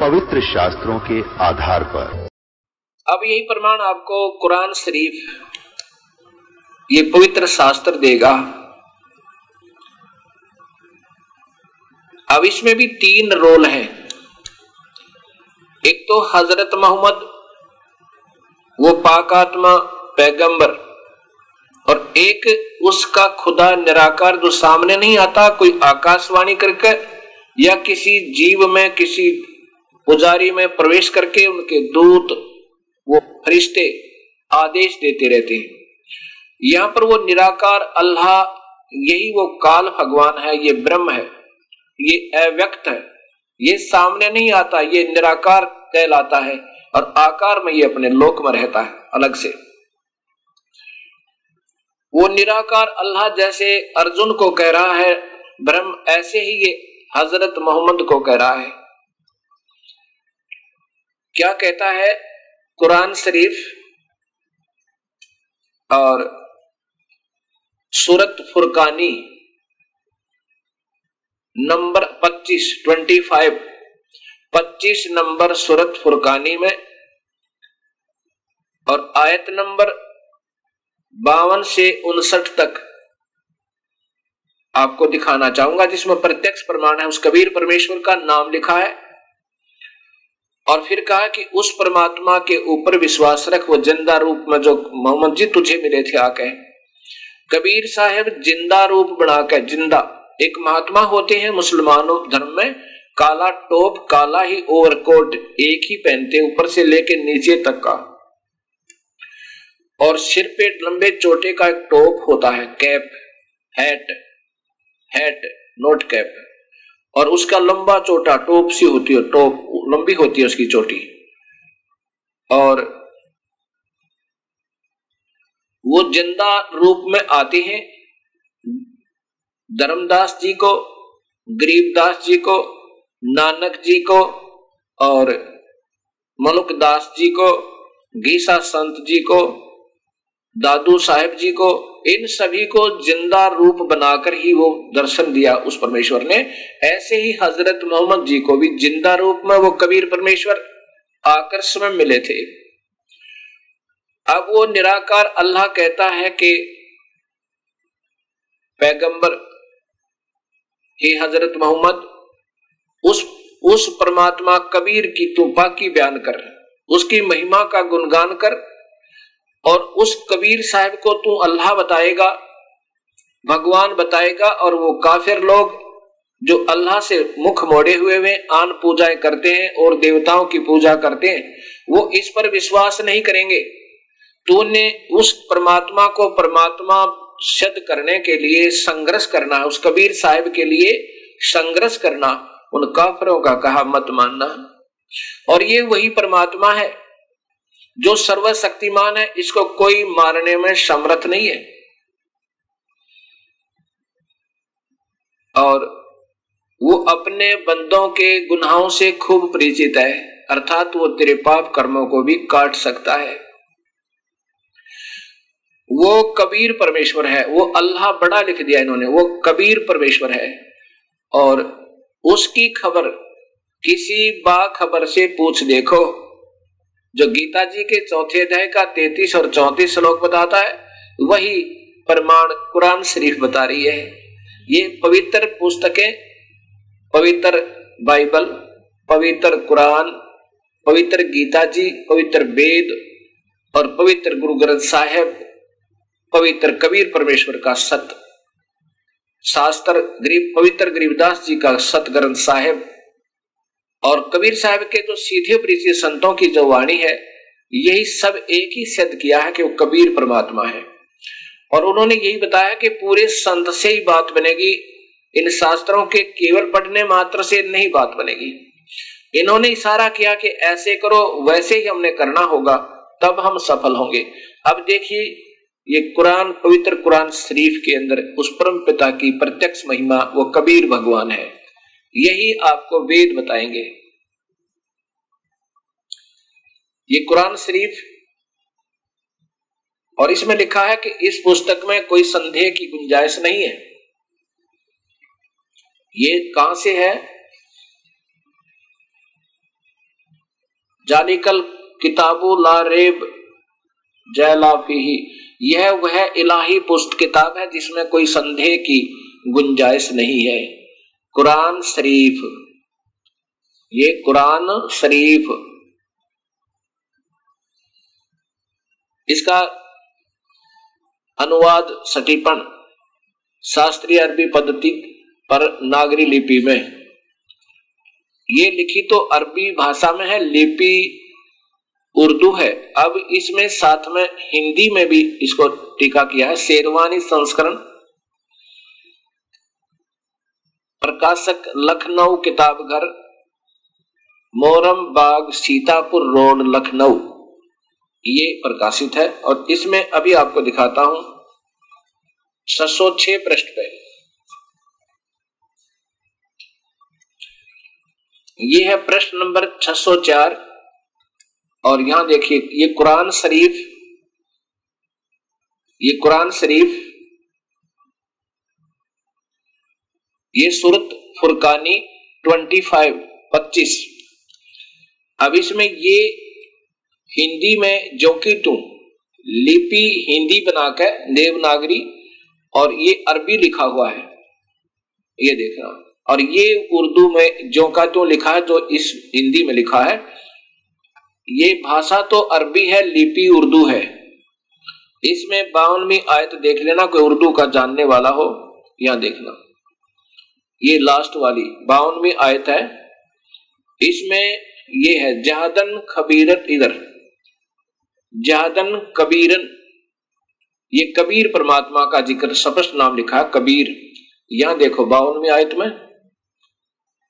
पवित्र शास्त्रों के आधार पर। अब यही प्रमाण आपको कुरान शरीफ ये पवित्र शास्त्र देगा। अब इसमें भी तीन रोल हैं। एक तो हज़रत मोहम्मद, वो पाकात्मा पैगंबर, और एक उसका खुदा निराकार जो सामने नहीं आता, कोई आकाशवाणी करके या किसी जीव में किसी पुजारी में प्रवेश करके उनके दूत, वो फरिश्ते आदेश देते रहते हैं। यहाँ पर वो निराकार अल्लाह यही वो काल भगवान है, ये ब्रह्म है, ये अव्यक्त है, ये सामने नहीं आता, ये निराकार कहलाता है और आकार में ये अपने लोक में रहता है, अलग से। वो निराकार अल्लाह जैसे अर्जुन को कह रहा है, ब्रह्म ऐसे ही ये हज़रत मोहम्मद को कह रहा है। क्या कहता है कुरान शरीफ? और सूरत फुरकानी नंबर 25 25 25 नंबर सूरत फुरकानी में और आयत नंबर बावन से उनसठ तक आपको दिखाना चाहूँगा, जिसमें प्रत्यक्ष प्रमाण है। उस कबीर परमेश्वर का नाम लिखा है। और फिर कहा कि उस परमात्मा के ऊपर विश्वास रख, वो ज़िंदा रूप में जो मोहम्मद जी तुझे मिले थे आके। कबीर साहब ज़िंदा रूप बना के ज़िंदा। एक महात्मा होते हैं मुसलमानों धर्म में, काला टोप, काला ही ओवरकोट, एक ही पहनते, ऊपर से लेके नीचे तक का। और सिर पे लंबे चोटे का एक टोप होता है, cap, hat hat, not cap. और उसका लंबा चोटा, टोप सी होती है, टोप लंबी होती है उसकी चोटी। और वो ज़िंदा रूप में आते हैं। धर्मदास जी को, गरीबदास जी को, नानक जी को और मलुकदास जी को, गीसा संत जी को दादू साहेब जी को, इन सभी को ज़िंदा रूप बनाकर ही वो दर्शन दिया उस परमेश्वर ने। ऐसे ही हज़रत मोहम्मद जी को भी ज़िंदा रूप में वो कबीर परमेश्वर आकर्ष में मिले थे। अब वो निराकार अल्लाह कहता है कि, पैगंबर, हे हज़रत मोहम्मद, उस उस परमात्मा कबीर की तू बाकी बयान कर, उसकी महिमा का गुणगान कर और उस कबीर साहब को तू अल्लाह बताएगा, भगवान बताएगा और वो काफिर लोग जो अल्लाह से मुख मोड़े हुए हुए आन पूजाएँ करते हैं और देवताओं की पूजा करते हैं, वो इस पर विश्वास नहीं करेंगे। तूने उस परमात्मा को परमात्मा सिद्ध करने के लिए संघर्ष करना, उस कबीर साहिब के लिए संघर्ष करना, उन काफरों का कहा मत मानना। और ये वही परमात्मा है जो सर्वशक्तिमान है, इसको कोई मारने में समर्थ नहीं है। और वो अपने बंदों के गुनाहों से खूब परिचित है, अर्थात वो तेरे पाप कर्मों को भी काट सकता है। वो कबीर परमेश्वर है, वो अल्लाह बड़ा लिख दिया इन्होंने, वो कबीर परमेश्वर है। और उसकी खबर, किसी बा खबर से पूछ देखो। जो गीता जी के चौथे अध्याय का तैतीस और चौतीस श्लोक बताता है, वही प्रमाण कुरान शरीफ बता रही है। ये पवित्र पुस्तकें, पवित्र बाइबल, पवित्र कुरान, पवित्र गीता जी, पवित्र वेद और पवित्र गुरु ग्रंथ साहेब, पवित्र कबीर परमेश्वर का सत, शास्त्र गरीब, पवित्र गरीबदास जी का सत ग्रंथ साहेब और कबीर साहब के जो सीधे प्रीति संतों की जो वाणी है, यही सब एक ही सिद्ध किया है कि वो कबीर परमात्मा है। और उन्होंने यही बताया कि पूरे संत से ही बात बनेगी, इन शास्त्रों के केवल पढ़ने मात्र से नहीं बात बनेगी। इन्होंने इशारा किया कि ऐसे करो, वैसे ही हमने करना होगा, तब हम सफल होंगे। अब देखिए, ये कुरान, पवित्र कुरान शरीफ के अंदर उस परम पिता की प्रत्यक्ष महिमा, वो कबीर भगवान है। यही आपको वेद बताएँगे। ये कुरान शरीफ और इसमें लिखा है कि इस पुस्तक में कोई संदेह की गुंजाइश नहीं है। ये कहाँ से है? जालिकल किताबो ला रेब जयलाफी यह वह इलाही पुस्त किताब है जिसमें कोई संदेह की गुंजाइश नहीं है। कुरान शरीफ। ये कुरान शरीफ। इसका अनुवाद सटीपण शास्त्रीय अरबी पद्धति पर नागरी लिपि में। ये लिखी तो अरबी भाषा में है, लिपि उर्दू है। अब इसमें साथ में हिंदी में भी इसको टीका किया है, शेरवानी संस्करण। प्रकाशक लखनऊ किताबघर मोरम बाग, सीतापुर रोड, लखनऊ। ये प्रकाशित है और इसमें अभी आपको दिखाता हूँ छह छह पृष्ठ पे। ये है प्रश्न नंबर 604 और यहाँ देखिए, ये कुरान शरीफ, ये कुरान शरीफ ये सूरत फुरकानी 25 25 अब इसमें ये हिंदी में जो कि तू लिपि हिंदी बनाकर देवनागरी और ये अरबी लिखा हुआ है। ये देखना और ये उर्दू में जो का तो लिखा है, जो इस हिंदी में लिखा है। ये भाषा तो अरबी है, लिपि उर्दू है। इसमें बावनवी आयत देख लेना, कोई उर्दू का जानने वाला हो या देखना। ये लास्ट वाली, बावनवी आयत है। इसमें ये है, जहादन खबीरत इधर। जहादन कबीरन, ये कबीर परमात्मा का ज़िक्र स्पष्ट नाम लिखा कबीर। यहाँ देखो, बावनवी आयत में,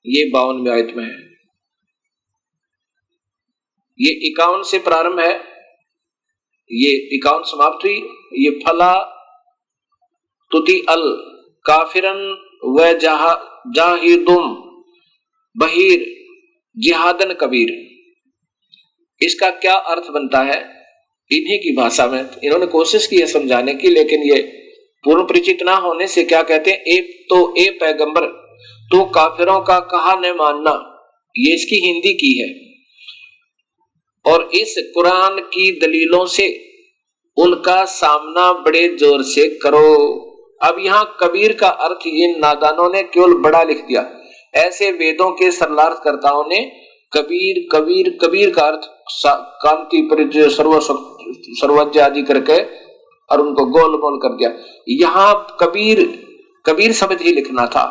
ये बावनवी आयत में है। ये इक्यावन से प्रारंभ है, ये इक्यावन समाप्त हुई, ये फला तुति अल काफिरन व जहा जाहिदुम बहीर, जिहादन कबीर। इसका क्या अर्थ बनता है? इन्हीं की भाषा में इन्होंने कोशिश की है समझाने की, लेकिन ये पूर्ण परिचित ना होने से क्या कहते हैं? ए तो ए पैगंबर तो काफिरों का कहा न मानना, ये इसकी हिंदी की है। और इस कुरान की दलीलों से उनका सामना बड़े ज़ोर से करो। अब यहाँ कबीर का अर्थ इन नादानों ने केवल बड़ा लिख दिया। ऐसे वेदों के सरलार्थकर्ताओं ने कबीर कबीर कबीर का अर्थ कांति सर्वज्ञ आदि करके और उनको गोल मोल कर दिया। यहाँ कबीर कबीर शब्द ही लिखना था।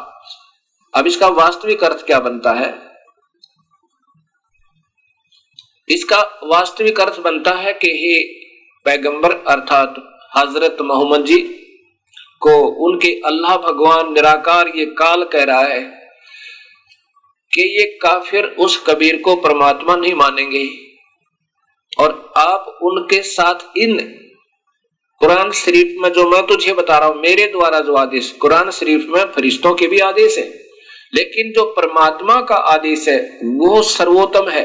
अब इसका वास्तविक अर्थ क्या बनता है? इसका वास्तविक अर्थ बनता है कि हे पैगंबर, अर्थात हज़रत मोहम्मद जी को उनके अल्लाह भगवान निराकार ये काल कह रहा है कि ये काफिर उस कबीर को परमात्मा नहीं मानेंगे। और आप उनके साथ इन कुरान शरीफ में जो मैं तुझे बता रहा हूँ, मेरे द्वारा जो आदेश, कुरान शरीफ में फरिश्तों के भी आदेश है। लेकिन जो परमात्मा का आदेश है, वो सर्वोत्तम है।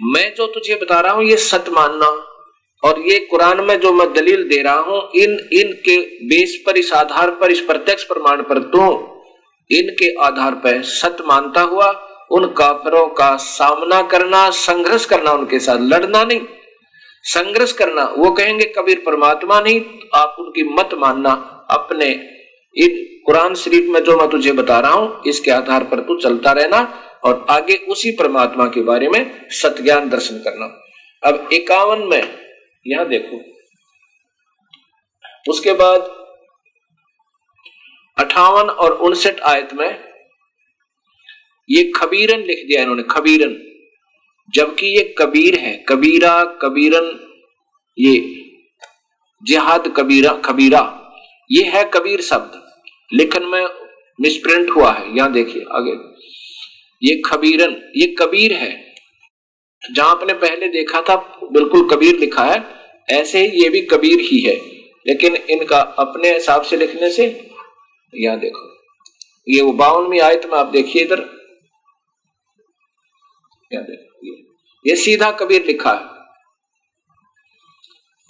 मैं जो तुझे बता रहा हूँ, ये सत मानना। और ये कुरान में जो मैं दलील दे रहा हूँ, इन, इनके बेस पर, इस आधार पर, इस प्रत्यक्ष प्रमाण पर तो इनके आधार पर सत्य मानता हुआ, उन काफरों का सामना करना, संघर्ष करना, उनके साथ लड़ना नहीं। संघर्ष करना, वो कहेंगे कबीर परमात्मा नहीं तो आप उनकी मत मानना, अपने इन कुरान शरीफ में जो मैं तुझे बता रहा हूँ, इसके आधार पर तू चलता रहना और आगे उसी परमात्मा के बारे में सत्ज्ञान दर्शन करना। अब इक्यावन में यहाँ देखो। उसके बाद अठावन और उनसठ आयत में ये खबीरन लिख दिया इन्होंने, खबीरन। जबकि ये कबीर है, कबीरा, कबीरन, ये जिहाद कबीरा कबीरा ये है कबीर शब्द। लेखन में मिसप्रिंट हुआ है, यहाँ देखिए आगे। ये खबीरन, ये कबीर है। जहाँ आपने पहले देखा था बिल्कुल कबीर लिखा है। ऐसे ही ये भी कबीर ही है। लेकिन इनका अपने हिसाब से लिखने से यहाँ देखो। ये वो बावनवी आयत में आप देखिए इधर। देखो ये, ये सीधा कबीर लिखा है।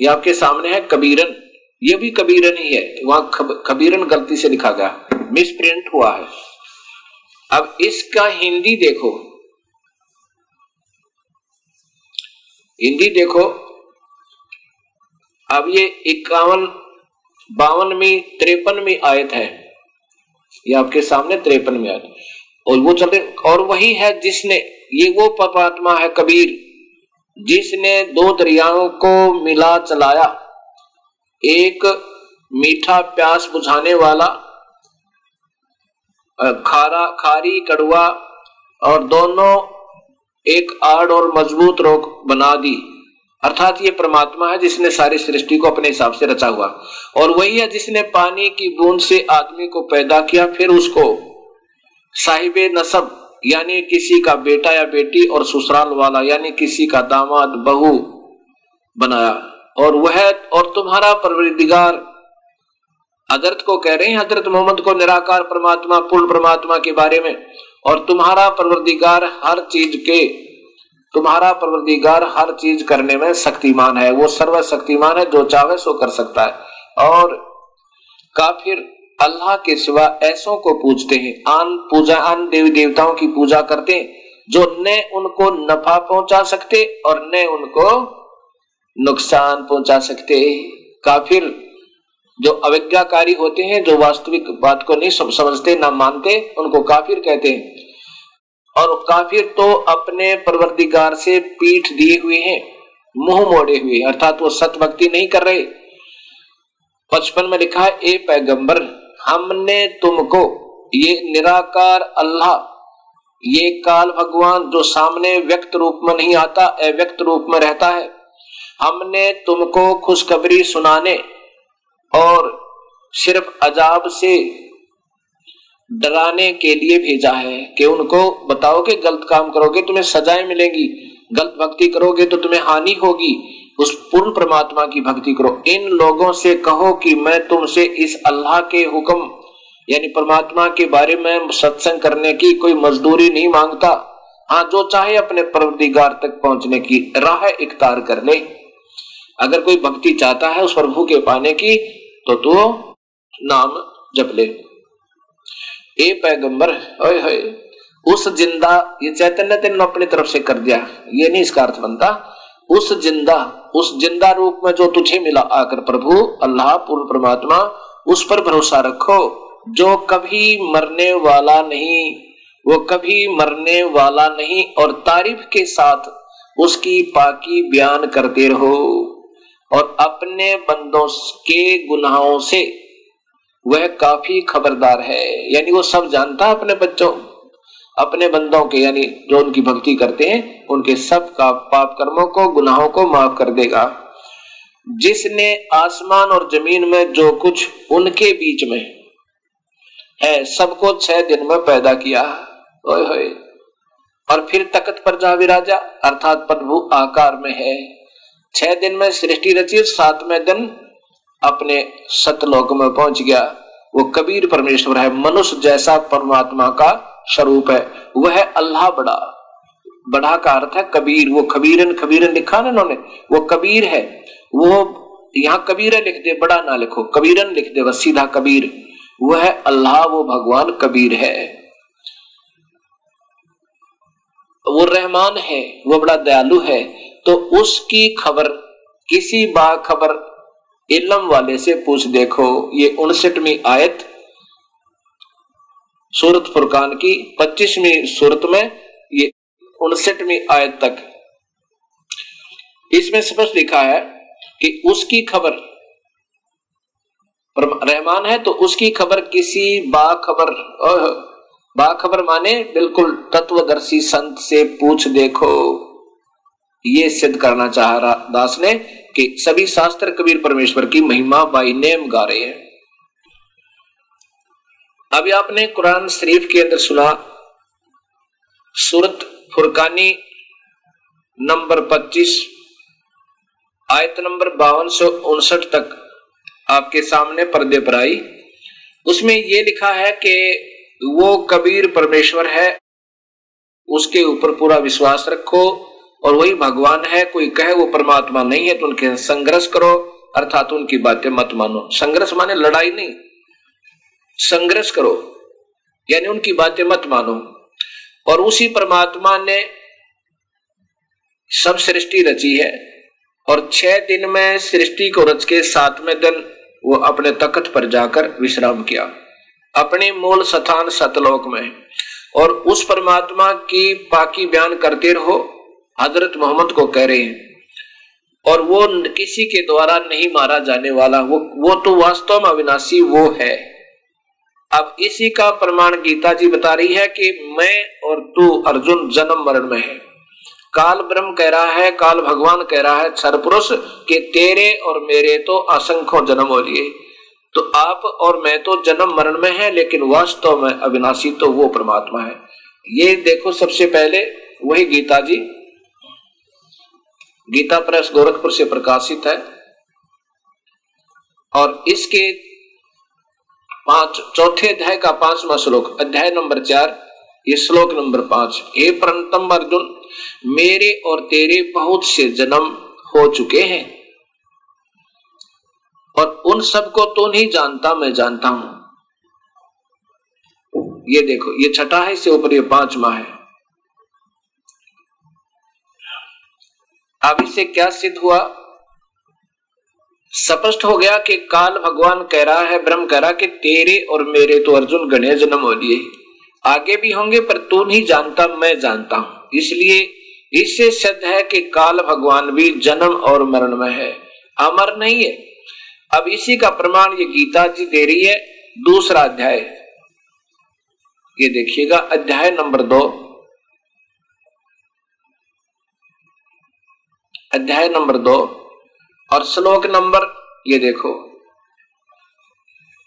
ये आपके सामने है कबीरन। ये भी कबीरन ही है। वहाँ कबीरन गलती से लिखा गया। मिस प्रिंट हुआ है। अब इसका हिंदी देखो। हिंदी देखो। अब ये इक्यावन बावनवी तिरपनवी आयत है। ये आपके सामने तिरपनवी आयत और वो चलते, और वही है जिसने, ये वो परमात्मा है कबीर, जिसने दो दरियाओं को मिला चलाया। एक मीठा प्यास बुझाने वाला खारा, खारी कड़ुआ और दोनों एक आड़ और मज़बूत रोक बना दी। अर्थात ये परमात्मा है जिसने सारी सृष्टि को अपने हिसाब से रचा हुआ। और वही है जिसने पानी की बूंद से आदमी को पैदा किया, फिर उसको साहिब नसब, यानी किसी का बेटा या बेटी और ससुराल वाला, यानी किसी का दामाद, बहू बनाया। और वह, और तुम्हारा परवरदिगार, हज़रत को कह रहे हैं, हज़रत मोहम्मद को निराकार परमात्मा, पूर्ण परमात्मा के बारे में। और तुम्हारा परवरदिगार हर चीज़ के, तुम्हारा परवरदिगार हर चीज़ करने में शक्तिमान है। वो सर्व शक्तिमान है, जो चाहे सो कर सकता है। और काफिर अल्लाह के सिवा ऐसों को पूछते हैं। आन पूजा, आन देवी देवताओं की पूजा करते हैं, जो न उनको नफा पहुँचा सकते और न उनको नुकसान पहुँचा सकते। काफिर जो अविज्ञाकारी होते हैं, जो वास्तविक बात को नहीं समझते, ना मानते, उनको काफिर कहते हैं। और काफिर तो अपने परवरदिगार से पीठ दिए हुए हैं, मुँह मोड़े हुए, अर्थात वो सत भक्ति नहीं कर रहे। बचपन में लिखा है, ए पैगंबर, हमने तुमको ये निराकार अल्लाह, ये काल भगवान जो सामने व्यक्त रूप में नहीं आता, अव्यक्त रूप में रहता है, हमने तुमको खुशखबरी सुनाने और सिर्फ़ अजाब से डराने के लिए भेजा है कि उनको बताओ कि गलत काम करोगे, तुम्हें सजाएँ मिलेंगी। गलत भक्ति करोगे तो तुम्हें हानि होगी। उस पूर्ण परमात्मा की भक्ति करो। इन लोगों से कहो कि मैं तुमसे इस अल्लाह के हुक्म, यानी परमात्मा के बारे में सत्संग करने की कोई मजदूरी नहीं माँगता। हाँ जो चाहे अपने परवदिगार तक पहुँचने की राह इख्तार कर ले। अगर कोई भक्ति चाहता है उस प्रभु के पाने की तो तू नाम जप ले। ए पैगंबर ओए होए उस ज़िंदा ये चैतन्य तेन अपनी तरफ़ से कर दिया ये नहीं इसका अर्थ बनता उस ज़िंदा उस ज़िंदा रूप में जो तुझे मिला आकर प्रभु अल्लाह पूर्ण परमात्मा उस पर भरोसा रखो जो कभी मरने वाला नहीं वो कभी मरने वाला नहीं और तारीफ़ के साथ उसकी पाकी बयान करते रहो और अपने बंदों के गुनाहों से वह काफ़ी खबरदार है। यानी वो सब जानता अपने बच्चों, अपने बंदों के, यानी जो उनकी भक्ति करते हैं, उनके सब का पाप कर्मों को, गुनाहों को माफ़ कर देगा। जिसने आसमान और ज़मीन में जो कुछ उनके बीच में है, सबको छह दिन में पैदा किया। ओए होए। और फिर तकत पर जा विराजा, अर्थात प्रभु आकार में है। छह दिन में सृष्टि रची सातवें दिन अपने सतलोक में पहुँच गया। वो कबीर परमेश्वर है, मनुष्य जैसा परमात्मा का स्वरूप है। वह अल्लाह बड़ा बड़ा का अर्थ है कबीर। वो कबीरन कबीरन लिखा ना उन्होंने वो कबीर है। वो यहाँ कबीर लिख दे, बड़ा ना लिखो, कबीरन लिख दे बस, सीधा कबीर। वह अल्लाह, वो भगवान कबीर है। वो रहमान है, वो बड़ा दयालु है। तो उसकी खबर, किसी बाखबर इलम वाले से पूछ देखो, ये उनसठवीं आयत, सूरत फुरकान की पच्चीसवीं सूरत में ये उनसठवीं आयत तक। इसमें स्पष्ट लिखा है कि उसकी खबर रहमान है तो उसकी खबर किसी बाखबर बाखबर माने बिल्कुल तत्वदर्शी संत से पूछ देखो। ये सिद्ध करना चाह रहा दास ने कि सभी शास्त्र कबीर परमेश्वर की महिमा बाई नेम गा रहे हैं। अभी आपने कुरान शरीफ के अंदर सुना, सूरत फुरकानी नंबर 25 आयत नंबर बावन सौ उनसठ तक आपके सामने पर्दे पर आई। उसमें यह लिखा है कि वो कबीर परमेश्वर है, उसके ऊपर पूरा विश्वास रखो और वही भगवान है, कोई कहे वो परमात्मा नहीं है तो उनके संघर्ष करो, अर्थात उनकी बातें मत मानो। संघर्ष माने लड़ाई नहीं, संघर्ष करो, यानी उनकी बातें मत मानो। और उसी परमात्मा ने सब सृष्टि रची है, और छह दिन में सृष्टि को रच के सातवें दिन वो अपने तख्त पर जाकर विश्राम किया। अपने मूल स्थान सतलोक में। और उस परमात्मा की पाकी बयान करते रहो हज़रत मोहम्मद को कह रहे हैं। और वो किसी के द्वारा नहीं मारा जाने वाला, वो वो तो वास्तव में अविनाशी वो है। अब इसी का प्रमाण गीता जी बता रही है कि मैं और तू अर्जुन जन्म मरण में है। काल ब्रह्म कह रहा है, काल भगवान कह रहा है क्षर पुरुष के तेरे और मेरे तो असंख्य जन्म हो लिए। तो आप और मैं तो जन्म मरण में है, लेकिन वास्तव में अविनाशी तो वो परमात्मा है। ये देखो सबसे पहले, वही गीता जी गीता प्रेस गोरखपुर से प्रकाशित है। और इसके पाँच, चौथे अध्याय का पांचवा श्लोक, अध्याय नंबर चार, ये श्लोक नंबर पाँच, हे परंतम अर्जुन, मेरे और तेरे बहुत से जन्म हो चुके हैं। और उन सबको तो नहीं जानता मैं जानता हूँ। ये देखो, ये छठा है, इससे ऊपर ये पांचवा है। अब इससे क्या सिद्ध हुआ? स्पष्ट हो गया कि काल भगवान कह रहा है, ब्रह्म कह रहा कि तेरे और मेरे तो अर्जुन गणे जन्म हो। लिए आगे भी होंगे, पर तू नहीं जानता, मैं जानता हूँ। इसलिए इससे सिद्ध है कि काल भगवान भी जन्म और मरण में है। अमर नहीं है। अब इसी का प्रमाण ये गीता जी दे रही है, दूसरा अध्याय। ये देखिएगा, अध्याय नंबर दो। अध्याय नंबर दो और श्लोक नंबर ये देखो।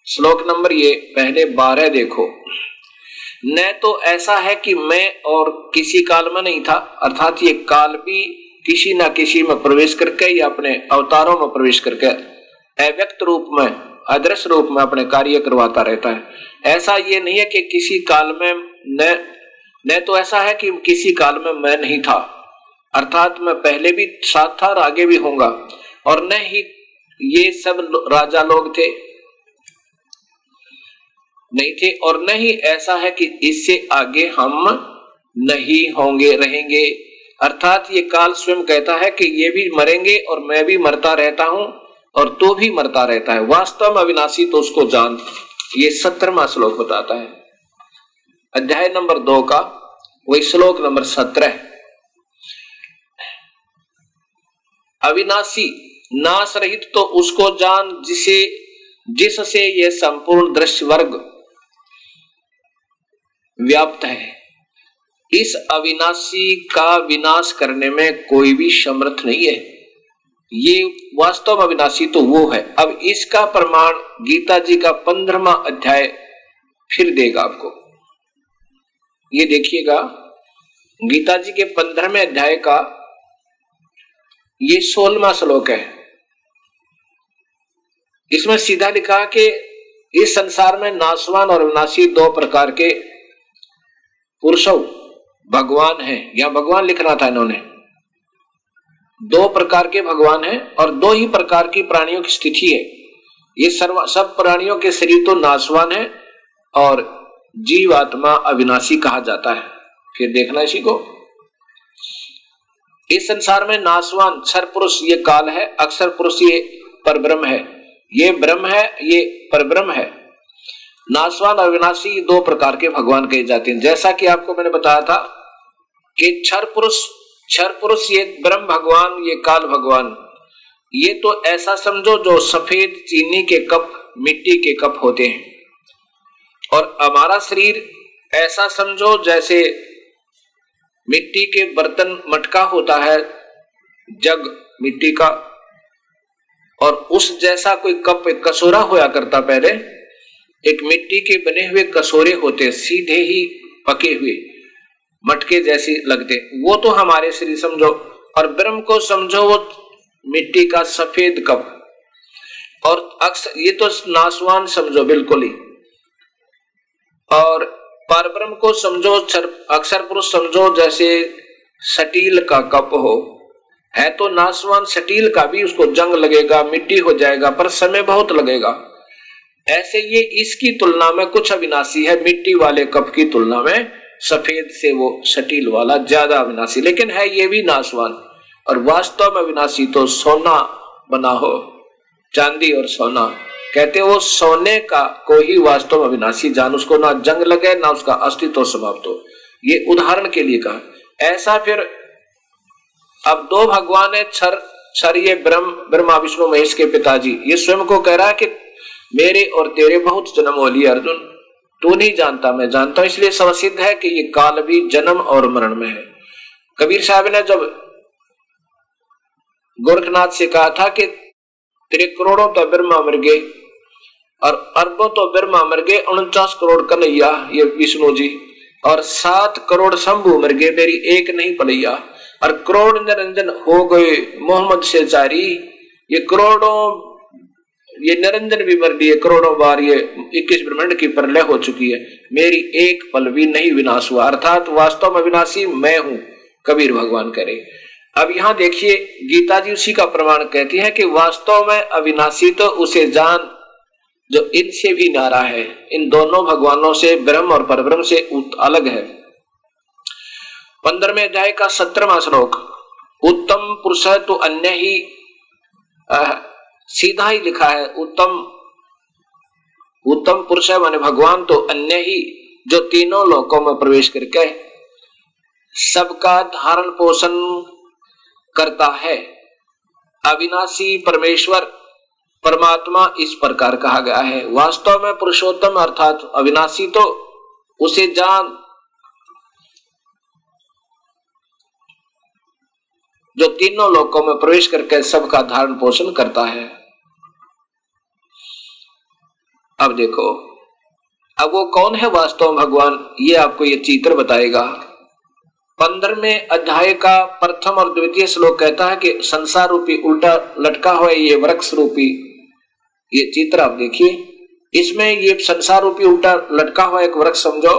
श्लोक नंबर ये, पहले बारह देखो। न तो ऐसा है कि मैं और किसी काल में नहीं था, अर्थात ये काल भी किसी ना किसी में प्रवेश करके या अपने अवतारों में प्रवेश करके अव्यक्त रूप में, अदृश्य रूप में अपने कार्य करवाता रहता है। ऐसा ये नहीं है कि किसी काल में न न तो ऐसा है कि किसी काल में मैं नहीं था। अर्थात मैं पहले भी साथ था और आगे भी होऊँगा। और न ही ये सब राजा लोग थे। नहीं थे, और न ही ऐसा है कि इससे आगे हम नहीं होंगे, रहेंगे। अर्थात ये काल स्वयं कहता है कि ये भी मरेंगे और मैं भी मरता रहता हूँ और तो भी मरता रहता है। वास्तव में अविनाशी तो उसको जान, ये सत्रहवा श्लोक बताता है। अध्याय नंबर दो का, वही श्लोक नंबर सत्रह। अविनाशी, नाश रहित तो उसको जान, जिसे, जिससे यह संपूर्ण दृश्य वर्ग व्याप्त है। इस अविनाशी का विनाश करने में कोई भी समर्थ नहीं है। ये वास्तव में अविनाशी तो वो है। अब इसका प्रमाण गीता जी का पंद्रहवा अध्याय फिर देगा आपको। ये देखिएगा, गीता जी के पंद्रहवें अध्याय का ये सोलवा श्लोक है। इसमें सीधा लिखा कि इस संसार में नासवान और अविनाशी दो प्रकार के पुरुषों भगवान है। या भगवान लिखना था इन्होंने। दो प्रकार के भगवान हैं और दो ही प्रकार की प्राणियों की स्थिति है। ये सर्व, सब प्राणियों के शरीर तो नाशवान है और जीव आत्मा अविनाशी कहा जाता है। फिर देखना इसी को। इस संसार में नाशवान क्षर पुरुष ये काल है अक्षर पुरुष ये परब्रह्म है। ये ब्रह्म है, ये परब्रह्म है। नाशवान अविनाशी दो प्रकार के भगवान कहे जाते हैं। जैसा कि आपको मैंने बताया था कि क्षर पुरुष क्षर पुरुष ये ब्रह्म भगवान, ये काल भगवान। ये तो ऐसा समझो जो सफ़ेद चीनी के कप, मिट्टी के कप होते हैं। और हमारा शरीर ऐसा समझो जैसे मिट्टी के बर्तन मटका होता है, जग मिट्टी का। और उस जैसा कोई कप, एक कसोरा होया करता पहले, एक मिट्टी के बने हुए कसोरे होते, सीधे ही पके हुए, मटके जैसी लगते। वो तो हमारे शरीर समझो, और ब्रह्म को समझो वो मिट्टी का सफ़ेद कप। और अक्सर ये तो नासवान समझो, बिल्कुल ही। और पर ब्रह्म को समझो अक्षर पुरुष समझो, जैसे सटील का कप हो। है तो नासवान सटील का भी उसको जंग लगेगा, मिट्टी हो जाएगा, पर समय बहुत लगेगा। ऐसे ये इसकी तुलना में कुछ अविनाशी है, मिट्टी वाले कप की तुलना में सफ़ेद से वो सटील वाला ज़्यादा अविनाशी। लेकिन है ये भी नासवान और वास्तव में अविनाशी तो सोना बना हो, चांदी और सोना। कहते वो सोने का कोई ही वास्तव में अविनाशी जान, उसको ना जंग लगे, ना उसका अस्तित्व समाप्त हो। ये उदाहरण के लिए कहा। ऐसा फिर अब दो भगवान है, छर छर ये ब्रह्म, ब्रह्मा विष्णु महेश के पिताजी। ये स्वयं को कह रहा है कि मेरे और तेरे बहुत जन्म हो लिए, अर्जुन। तू नहीं जानता, मैं जानता हूँ, इसलिए सवसिद्ध है कि ये काल भी जन्म और मरण में है। कबीर साहब ने जब गोरखनाथ से कहा था कि तेरे करोड़ों तो ब्रह्मा मर गए, और अरबों तो ब्रह्मा मर गए, उनचास करोड़ कन्हैया ये विष्णु जी। और सात करोड़ शंभु मर गए, मेरी एक नहीं पलैया। और करोड़ निरंजन हो गए, मोहम्मद से जारी ये करोड़ों, ये निरंजन भी मर लिए करोड़ों बार ये इक्कीस ब्रह्मांड की प्रलय हो चुकी है। मेरी एक पल भी नहीं विनाश हुआ, अर्थात वास्तव में विनाशी मैं हूँ, कबीर भगवान करे। अब यहाँ देखिए गीता जी उसी का प्रमाण कहती है कि वास्तव में अविनाशी तो उसे जान जो इनसे भी नारा है। इन दोनों भगवानों से ब्रह्म और परब्रह्म से अलग है। पंद्रहवें अध्याय का सत्रहवा श्लोक उत्तम पुरुष है तो अन्य ही आ, सीधा ही लिखा है उत्तम उत्तम पुरुष है माने भगवान तो अन्य ही जो तीनों लोकों में प्रवेश करके सबका धारण पोषण करता है। अविनाशी परमेश्वर, परमात्मा इस प्रकार कहा गया है। वास्तव में पुरुषोत्तम अर्थात अविनाशी तो उसे जान, जो तीनों लोकों में प्रवेश करके सबका धारण पोषण करता है। अब देखो, अब वो कौन है वास्तव में भगवान? ये आपको ये चित्र बताएगा। पंद्रहवें अध्याय का प्रथम और द्वितीय श्लोक कहता है कि संसार रूपी उल्टा लटका हुआ ये वृक्ष रूपी ये चित्र आप देखिए। इसमें ये संसार रूपी उल्टा लटका हुआ एक वृक्ष समझो,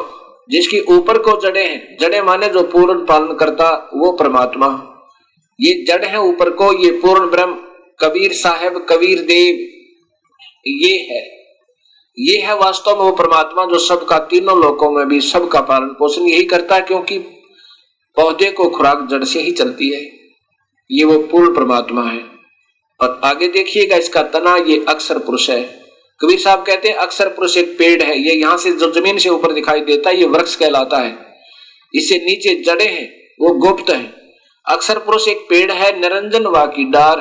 जिसकी ऊपर को जड़े हैं। जड़े माने जो पूर्ण पालन करता, वो परमात्मा। ये जड़ है ऊपर को, ये पूर्ण ब्रह्म, कबीर साहेब, कबीर देव, ये है। ये है वास्तव में वो परमात्मा जो सबका तीनों लोकों में भी सबका पालन पोषण यही करता है, क्योंकि पौधे को खुराक जड़ से ही चलती है। ये वो पूर्ण परमात्मा है। और आगे देखिएगा इसका तना, ये अक्षर पुरुष है। कबीर साहब कहते हैं अक्षर पुरुष एक पेड़ है। ये यहाँ से जो ज़मीन से ऊपर दिखाई देता है, ये वृक्ष कहलाता है। इसे नीचे जड़े हैं, वो गुप्त है। अक्षर पुरुष एक पेड़ है, निरंजन वा की डार।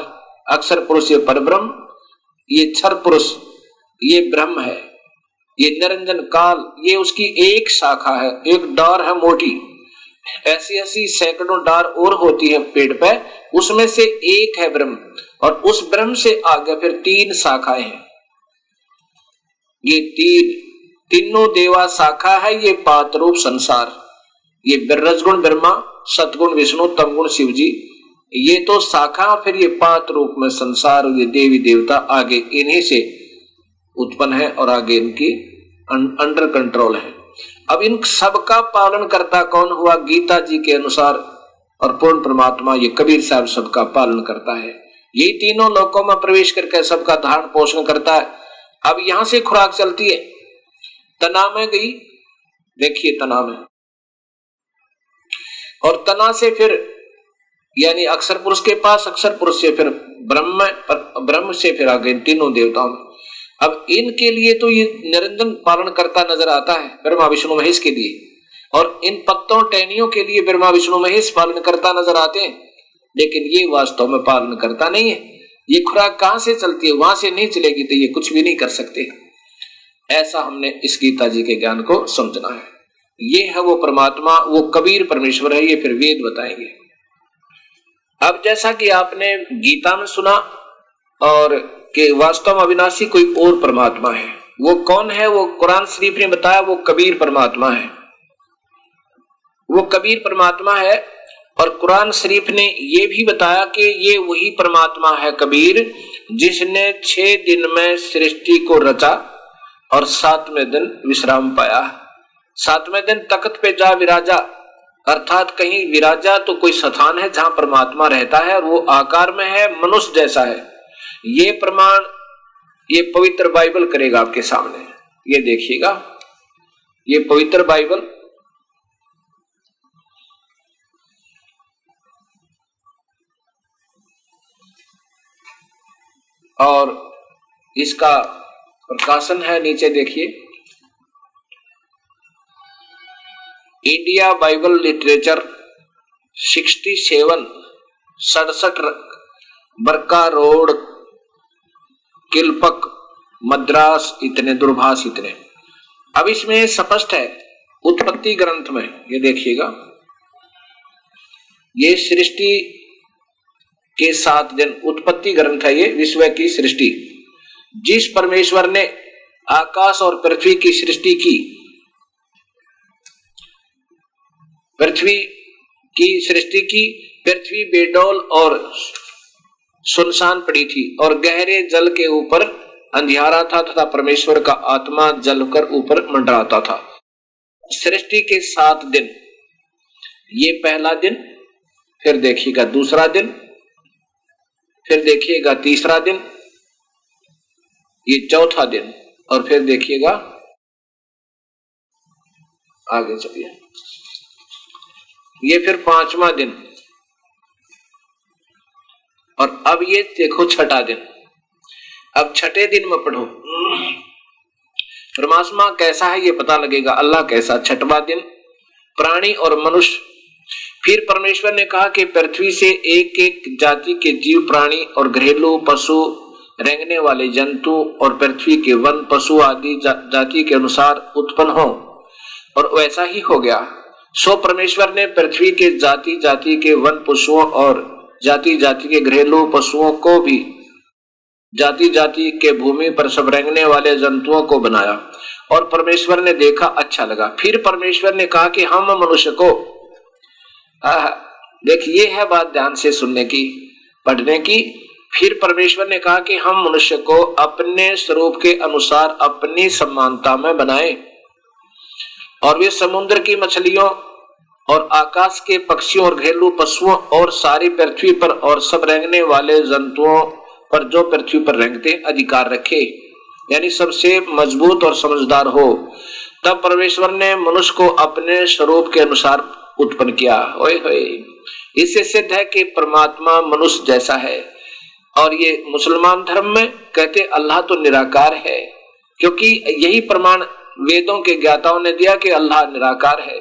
अक्षर पुरुष ये परब्रह्म, ये छर पुरुष, ये ब्रह्म है। ये निरंजन काल, ये उसकी एक शाखा है, एक डार है मोटी। ऐसी ऐसी सैकड़ों डार और होती है पेड़ पे, उसमें से एक है ब्रह्म, और उस ब्रह्म से आगे फिर तीन शाखाएँ हैं। ये तीन, तीनों देवा शाखा है, ये पात रूप संसार। ये रजगुण ब्रह्मा, सतगुण विष्णु, तमगुण शिव जी ये तो शाखा, फिर ये पात रूप में संसार, ये देवी देवता आगे इन्हीं से उत्पन्न है और आगे इनकी अंडर कंट्रोल है। अब इन सबका पालन करता कौन हुआ? गीता जी के अनुसार। और पूर्ण परमात्मा, ये कबीर साहब सबका पालन करता है। यही तीनों लोकों में प्रवेश करके सबका धारण पोषण करता है। अब यहाँ से खुराक चलती है। तना में गई। देखिए तना में। और तना से फिर, यानी अक्षर पुरुष के पास अक्षर पुरुष से फिर ब्रह्म ब्रह्म से फिर आगे तीनों देवताओं में। अब इनके लिए तो ये निरंजन पालन करता नज़र आता है, ब्रह्मा, विष्णु, महेश के लिए। और इन पत्तों टहनियों के लिए ब्रह्मा, विष्णु, महेश पालन करता नज़र आते हैं। लेकिन ये वास्तव में पालन करता नहीं है। ये खुराक कहाँ से चलती है, वहाँ से नहीं चलेगी तो ये कुछ भी नहीं कर सकते। ऐसा हमने इस गीता जी के ज्ञान को समझना है। ये है वो परमात्मा, वो कबीर परमेश्वर है, ये फिर वेद बताएँगे। अब जैसा कि आपने गीता में सुना, और कि वास्तव में अविनाशी कोई और परमात्मा है। वो कौन है? वो कुरान शरीफ ने बताया, वो कबीर परमात्मा है। वो कबीर परमात्मा है और कुरान शरीफ ने ये भी बताया कि ये वही परमात्मा है कबीर, जिसने छह दिन में सृष्टि को रचा और सातवें दिन विश्राम पाया। सातवें दिन तख्त पे जा विराजा, अर्थात कहीं विराजा तो कोई स्थान है जहाँ परमात्मा रहता है और वो आकार में है, मनुष्य जैसा है। ये प्रमाण, ये पवित्र बाइबल करेगा आपके सामने। ये देखिएगा, ये पवित्र बाइबल। और इसका प्रकाशन है नीचे देखिए। इंडिया बाइबल लिटरेचर 67 सड़सठ बरका रोड किलपक, मद्रास इतने दूरभाष इतने। अब इसमें स्पष्ट है, उत्पत्ति ग्रंथ में, ये देखिएगा। ये सृष्टि के सात दिन, उत्पत्ति ग्रंथ है ये, विश्व की सृष्टि। जिस परमेश्वर ने आकाश और पृथ्वी की सृष्टि की, पृथ्वी की सृष्टि की, पृथ्वी बेडोल और सुनसान पड़ी थी और गहरे जल के ऊपर अंधियारा था तथा परमेश्वर का आत्मा जल कर ऊपर मंडराता था। सृष्टि के सात दिन। ये पहला दिन, फिर देखिएगा दूसरा दिन, फिर देखिएगा तीसरा दिन, ये चौथा दिन और फिर देखिएगा आगे चलिए। ये फिर पांचवा दिन। और अब ये देखो छठा दिन। अब छठे दिन में पढ़ो। परमात्मा कैसा है ये पता लगेगा। अल्लाह कैसा छठवा दिन। प्राणी और मनुष्य। फिर परमेश्वर ने कहा कि पृथ्वी से एक एक जाति के जीव प्राणी और घरेलू पशु रेंगने वाले जंतु और पृथ्वी के वन पशु आदि जा, जाति के अनुसार उत्पन्न हो। और वैसा ही हो गया। सो परमेश्वर ने पृथ्वी के जाति जाति के वन पशुओं और जाति जाति के घरेलू पशुओं को भी जाति जाति के भूमि पर सब रेंगने वाले जंतुओं को बनाया और परमेश्वर ने देखा अच्छा लगा। फिर परमेश्वर ने कहा कि हम मनुष्य को देख, ये है बात ध्यान से सुनने की, पढ़ने की। फिर परमेश्वर ने कहा कि हम मनुष्य को अपने स्वरूप के अनुसार अपनी समानता में बनाए और वे समुद्र की मछलियों और आकाश के पक्षियों और घरेलू पशुओं और सारी पृथ्वी पर और सब रेंगने वाले जंतुओं पर जो पृथ्वी पर रेंगते अधिकार रखे। यानी सबसे मज़बूत और समझदार हो। तब परमेश्वर ने मनुष्य को अपने स्वरूप के अनुसार उत्पन्न किया। ओए होए। इससे सिद्ध है कि परमात्मा मनुष्य जैसा है। और ये मुसलमान धर्म में कहते अल्लाह तो निराकार है, क्योंकि यही प्रमाण वेदों के ज्ञाताओं ने दिया कि अल्लाह निराकार है।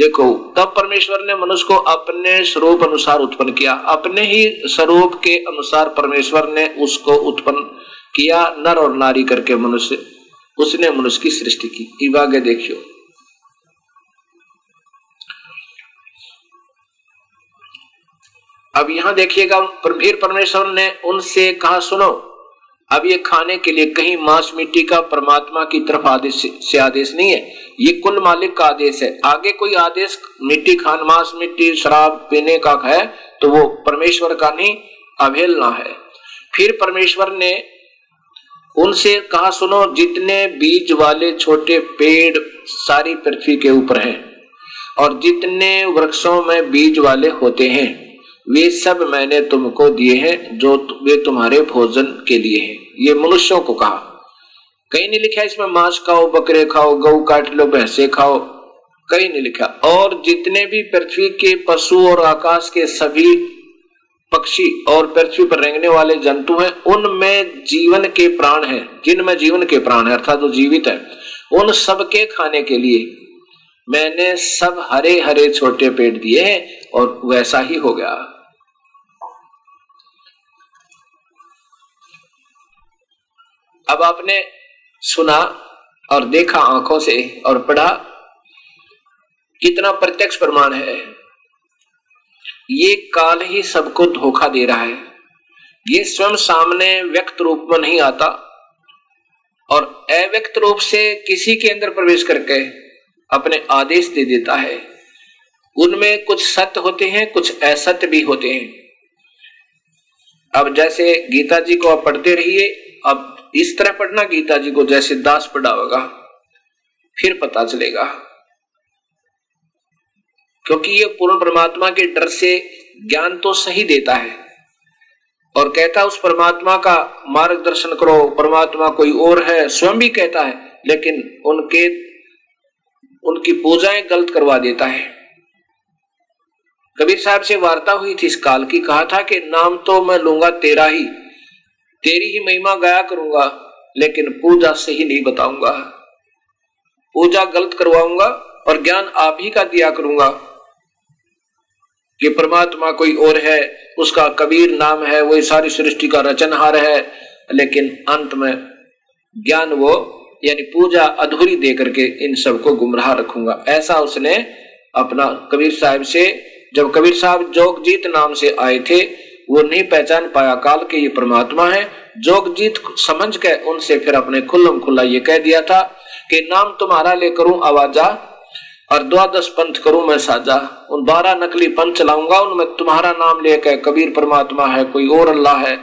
देखो, तब परमेश्वर ने मनुष्य को अपने स्वरूप अनुसार उत्पन्न किया। अपने ही स्वरूप के अनुसार परमेश्वर ने उसको उत्पन्न किया, नर और नारी करके मनुष्य। उसने मनुष्य की सृष्टि की। आगे देखियो। अब यहाँ देखिएगा, फिर परमेश्वर ने उनसे कहा, सुनो अब ये खाने के लिए कहीं मांस मिट्टी का परमात्मा की तरफ़ आदेश से आदेश नहीं है। ये कुल मालिक का आदेश है। आगे कोई आदेश मिट्टी, खान, मांस मिट्टी, शराब पीने का है तो वो परमेश्वर का नहीं, अवहेलना है। फिर परमेश्वर ने उनसे कहा, सुनो, जितने बीज वाले छोटे पेड़ सारी पृथ्वी के ऊपर हैं, और जितने वृक्षों में बीज वाले होते हैं वे सब मैंने तुमको दिए हैं, जो वे तुम्हारे भोजन के लिए हैं। ये मनुष्यों को कहा। कहीं नहीं लिखा इसमें, मांस खाओ, बकरे खाओ, गऊ काट लो, भैंसे खाओ। कहीं नहीं लिखा। और जितने भी पृथ्वी के पशु और आकाश के सभी पक्षी और पृथ्वी पर रेंगने वाले जंतु हैं, उनमें जीवन के प्राण हैं। जिनमें जीवन के प्राण है, अर्थात जो जीवित है, उन सबके खाने के लिए मैंने सब हरे हरे छोटे पेड़ दिए हैं और वैसा ही हो गया। अब आपने सुना और देखा आँखों से और पढ़ा कितना प्रत्यक्ष प्रमाण है। ये काल ही सबको धोखा दे रहा है। ये स्वयं सामने व्यक्त रूप में नहीं आता और अव्यक्त रूप से किसी के अंदर प्रवेश करके अपने आदेश दे देता है। उनमें कुछ सत्य होते हैं, कुछ असत्य भी होते हैं। अब जैसे गीता जी को आप पढ़ते रहिए, अब इस तरह पढ़ना गीता जी को जैसे दास पढ़ा होगा फिर पता चलेगा। क्योंकि ये पूर्ण परमात्मा के डर से ज्ञान तो सही देता है और कहता उस परमात्मा का मार्गदर्शन करो, परमात्मा कोई और है, स्वयं भी कहता है, लेकिन उनके, उनकी पूजाएँ गलत करवा देता है। कबीर साहब से वार्ता हुई थी इस काल की, कहा था कि नाम तो मैं लूँगा तेरा ही तेरी ही महिमा गाया करूँगा, लेकिन पूजा सही नहीं बताऊँगा। पूजा गलत करवाऊँगा और ज्ञान आप ही का दिया करूँगा। कि परमात्मा कोई और है, उसका कबीर नाम है, वही सारी सृष्टि का रचनहार है, लेकिन अंत में ज्ञान वो, यानी पूजा अधूरी दे करके इन सबको गुमराह रखूँगा। ऐसा उसने अपना कबीर साहब से, जब कबीर साहब जोगजीत नाम से आए थे वो नहीं पहचान पाया काल के ये परमात्मा है। जोगजीत समझ के उनसे फिर अपने खुल्लम खुल्ला ये कह दिया था कि नाम तुम्हारा ले करूँ आवाजा और द्वादश पंथ करूँ मैं साजा। उन बारह नकली पंथ चलाऊँगा उनमें तुम्हारा नाम लेकर कबीर परमात्मा है, कोई और अल्लाह है,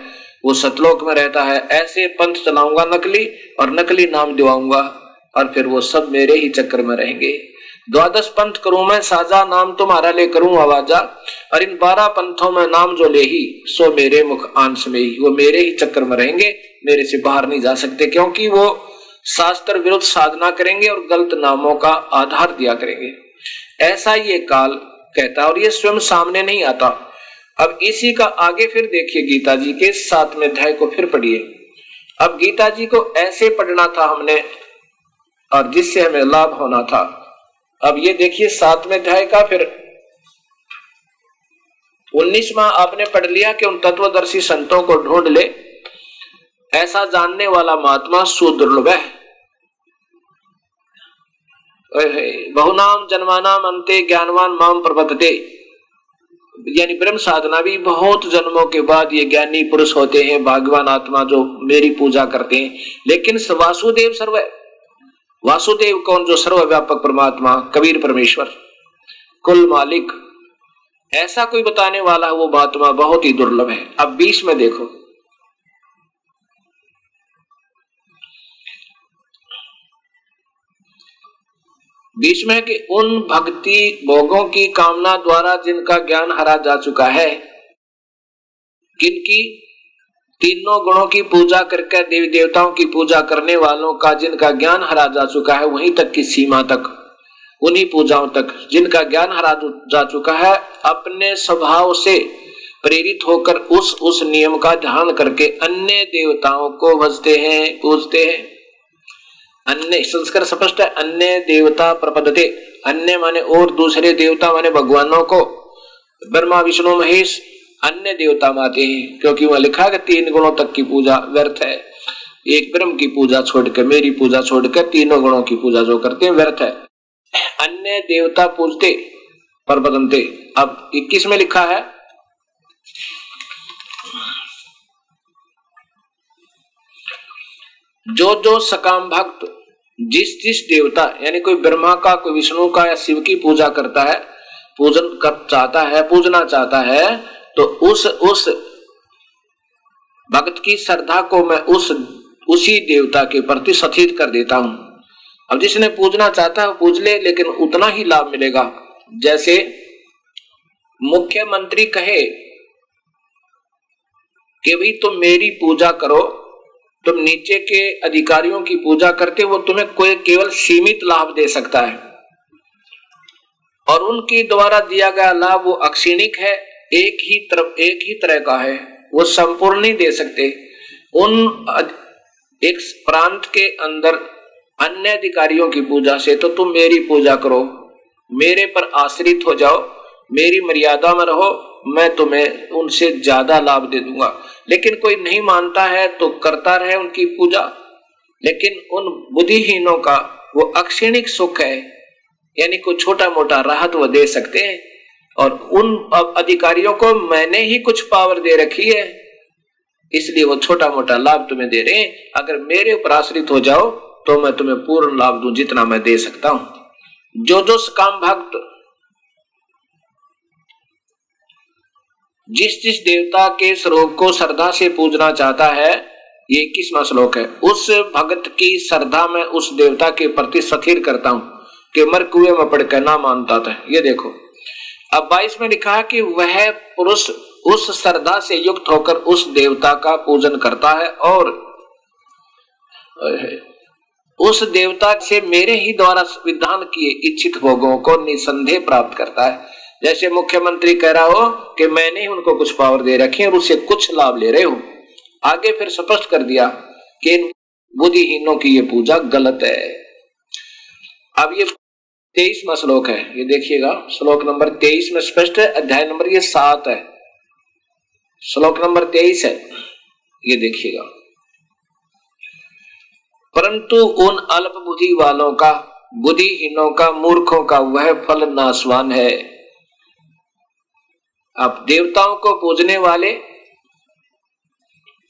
वो सतलोक में रहता है। ऐसे पंथ चलाऊँगा नकली और नकली नाम दिवाऊँगा और फिर वो सब मेरे ही चक्कर में रहेंगे। द्वादश पंथ करूँ मैं, साजा नाम तुम्हारा ले करूँ आवाजा, और इन बारह पंथों में नाम जो ले ही, सो मेरे मुख आंस में ही। वो मेरे ही चक्कर में रहेंगे, मेरे से बाहर नहीं जा सकते, क्योंकि वो शास्त्र विरुद्ध साधना करेंगे और गलत नामों का आधार दिया करेंगे। ऐसा ये काल कहता और ये स्वयं सामने नहीं आता। अब इसी का आगे फिर देखिए गीता जी के सातवें अध्याय को फिर पढ़िए। अब गीता जी को ऐसे पढ़ना था हमने, और जिससे हमें लाभ होना था। अब ये देखिए सातवें अध्याय का फिर उन्नीसवा आपने पढ़ लिया कि उन तत्वदर्शी संतों को ढूंढ ले। ऐसा जानने वाला महात्मा सुदुर्लभ है बहुनाम जन्मानाम अंते ज्ञानवान माम प्रबतते यानी ब्रह्म साधना भी बहुत जन्मों के बाद ये ज्ञानी पुरुष होते हैं भागवान आत्मा जो मेरी पूजा करते हैं। लेकिन वासुदेव सर्व वासुदेव कौन जो सर्वव्यापक परमात्मा, कबीर परमेश्वर, कुल मालिक? ऐसा कोई बताने वाला वो बातमा बहुत ही दुर्लभ है। अब बीस में देखो। बीच में कि उन भक्ति भोगों की कामना द्वारा जिनका ज्ञान हरा जा चुका है, किनकी तीनों गुणों की पूजा करके देवी देवताओं की पूजा करने वालों का जिनका ज्ञान हरा जा चुका है, वहीं तक की सीमा तक, उन्हीं पूजाओं तक जिनका ज्ञान हरा जा चुका है, अपने स्वभाव से प्रेरित होकर उस उस नियम का ध्यान करके अन्य देवताओं को भजते हैं, पूजते हैं। अन्य, संस्कार स्पष्ट है, अन्य देवता प्रपदते अन्य माने और दूसरे देवता माने भगवानों को, ब्रह्मा, विष्णु, महेश अन्य देवता माते हैं, क्योंकि वहाँ लिखा है तीन गुणों तक की पूजा व्यर्थ है। एक ब्रह्म की पूजा छोड़कर मेरी पूजा छोड़कर तीनों गुणों की पूजा जो करते हैं, व्यर्थ है। अन्य देवता पूजते पर बदलते। अब इक्कीस में लिखा है, जो जो सकाम भक्त जिस जिस देवता, यानी कोई ब्रह्मा का, कोई विष्णु का या शिव की पूजा करता है, पूजन कर चाहता है, पूजना चाहता है तो उस उस भक्त की श्रद्धा को मैं उस, उसी देवता के प्रति सथित कर देता हूँ। अब जिसने पूजना चाहता है पूज ले, लेकिन उतना ही लाभ मिलेगा। जैसे मुख्यमंत्री कहे कि भाई तुम मेरी पूजा करो, तुम नीचे के अधिकारियों की पूजा करते वो तुम्हें कोई केवल सीमित लाभ दे सकता है। और उनके द्वारा दिया गया लाभ वो अक्षिणिक है एक ही तरफ़, एक ही तरह का है, वो संपूर्ण नहीं दे सकते। उन एक प्रांत के अंदर अन्य अधिकारियों की पूजा से तो तुम मेरी पूजा करो। मेरे पर आश्रित हो जाओ, मेरी मर्यादा में रहो, मैं तुम्हें उनसे ज़्यादा लाभ दे दूँगा। लेकिन कोई नहीं मानता है तो करता रहे उनकी पूजा। लेकिन उन बुद्धिहीनों का वो अक्षणिक सुख है, यानी कोई छोटा मोटा राहत वो दे सकते हैं। और उन अधिकारियों को मैंने ही कुछ पावर दे रखी है। इसलिए वो छोटा मोटा लाभ तुम्हें दे रहे हैं। अगर मेरे ऊपर आश्रित हो जाओ तो मैं तुम्हें पूर्ण लाभ दू जितना मैं दे सकता हूँ। जो जो काम भक्त जिस जिस देवता के स्वरूप को श्रद्धा से पूजना चाहता है, ये इक्कीसवा श्लोक है। उस भगत की श्रद्धा में उस देवता के प्रति स्थिर करता हूँ कि मर कुएँ में पड़कर ना मानता था। ये देखो। अब बाईस में लिखा है कि वह पुरुष उस श्रद्धा से युक्त होकर उस देवता का पूजन करता है और उस देवता से मेरे ही द्वारा विधान किए इच्छित भोगों को निसंदेह प्राप्त करता है। जैसे मुख्यमंत्री कह रहा हो कि मैंने ही उनको कुछ पावर दे रखी और उससे कुछ लाभ ले रहे हो। आगे फिर स्पष्ट कर दिया कि बुद्धिहीनों की ये पूजा गलत है। अब ये तेईसवा श्लोक है, ये देखिएगा। श्लोक नंबर तेईस में स्पष्ट है, अध्याय नंबर ये सात है। श्लोक नंबर तेईस है, ये देखिएगा। परंतु उन अल्प बुद्धि वालों का, बुद्धिहीनों का, मूर्खों का वह फल नासवान है। आप देवताओं को पूजने वाले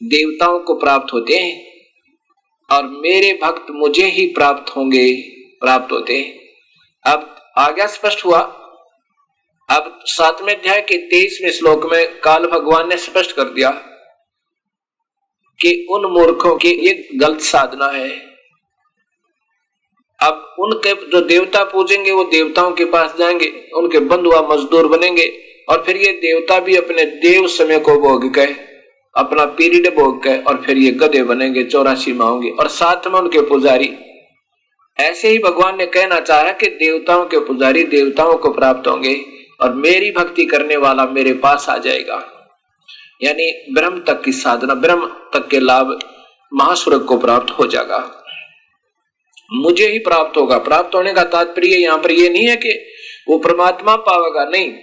देवताओं को प्राप्त होते हैं, और मेरे भक्त मुझे ही प्राप्त होंगे, प्राप्त होते हैं। अब आज्ञा स्पष्ट हुआ। अब सातवें अध्याय के तेईसवें श्लोक में काल भगवान ने स्पष्ट कर दिया कि उन मूर्खों की ये गलत साधना है। अब उनके जो देवता पूजेंगे, वो देवताओं के पास जाएँगे, उनके बंधुआ मजदूर बनेंगे, और फिर ये देवता भी अपने देव समय को भोग गए अपना पीरियड भोग गए और फिर ये गधे बनेंगे, चौरासी माओगे और साथ में उनके पुजारी ऐसे ही भगवान ने कहना चाहा कि देवताओं के पुजारी देवताओं को प्राप्त होंगे और मेरी भक्ति करने वाला मेरे पास आ जाएगा। यानी ब्रह्म तक की साधना, ब्रह्म तक के लाभ महास्वर्ग को प्राप्त हो जाएगा। मुझे ही प्राप्त होगा। प्राप्त होने का तात्पर्य यहाँ पर यह नहीं है कि वो परमात्मा पावेगा, नहीं।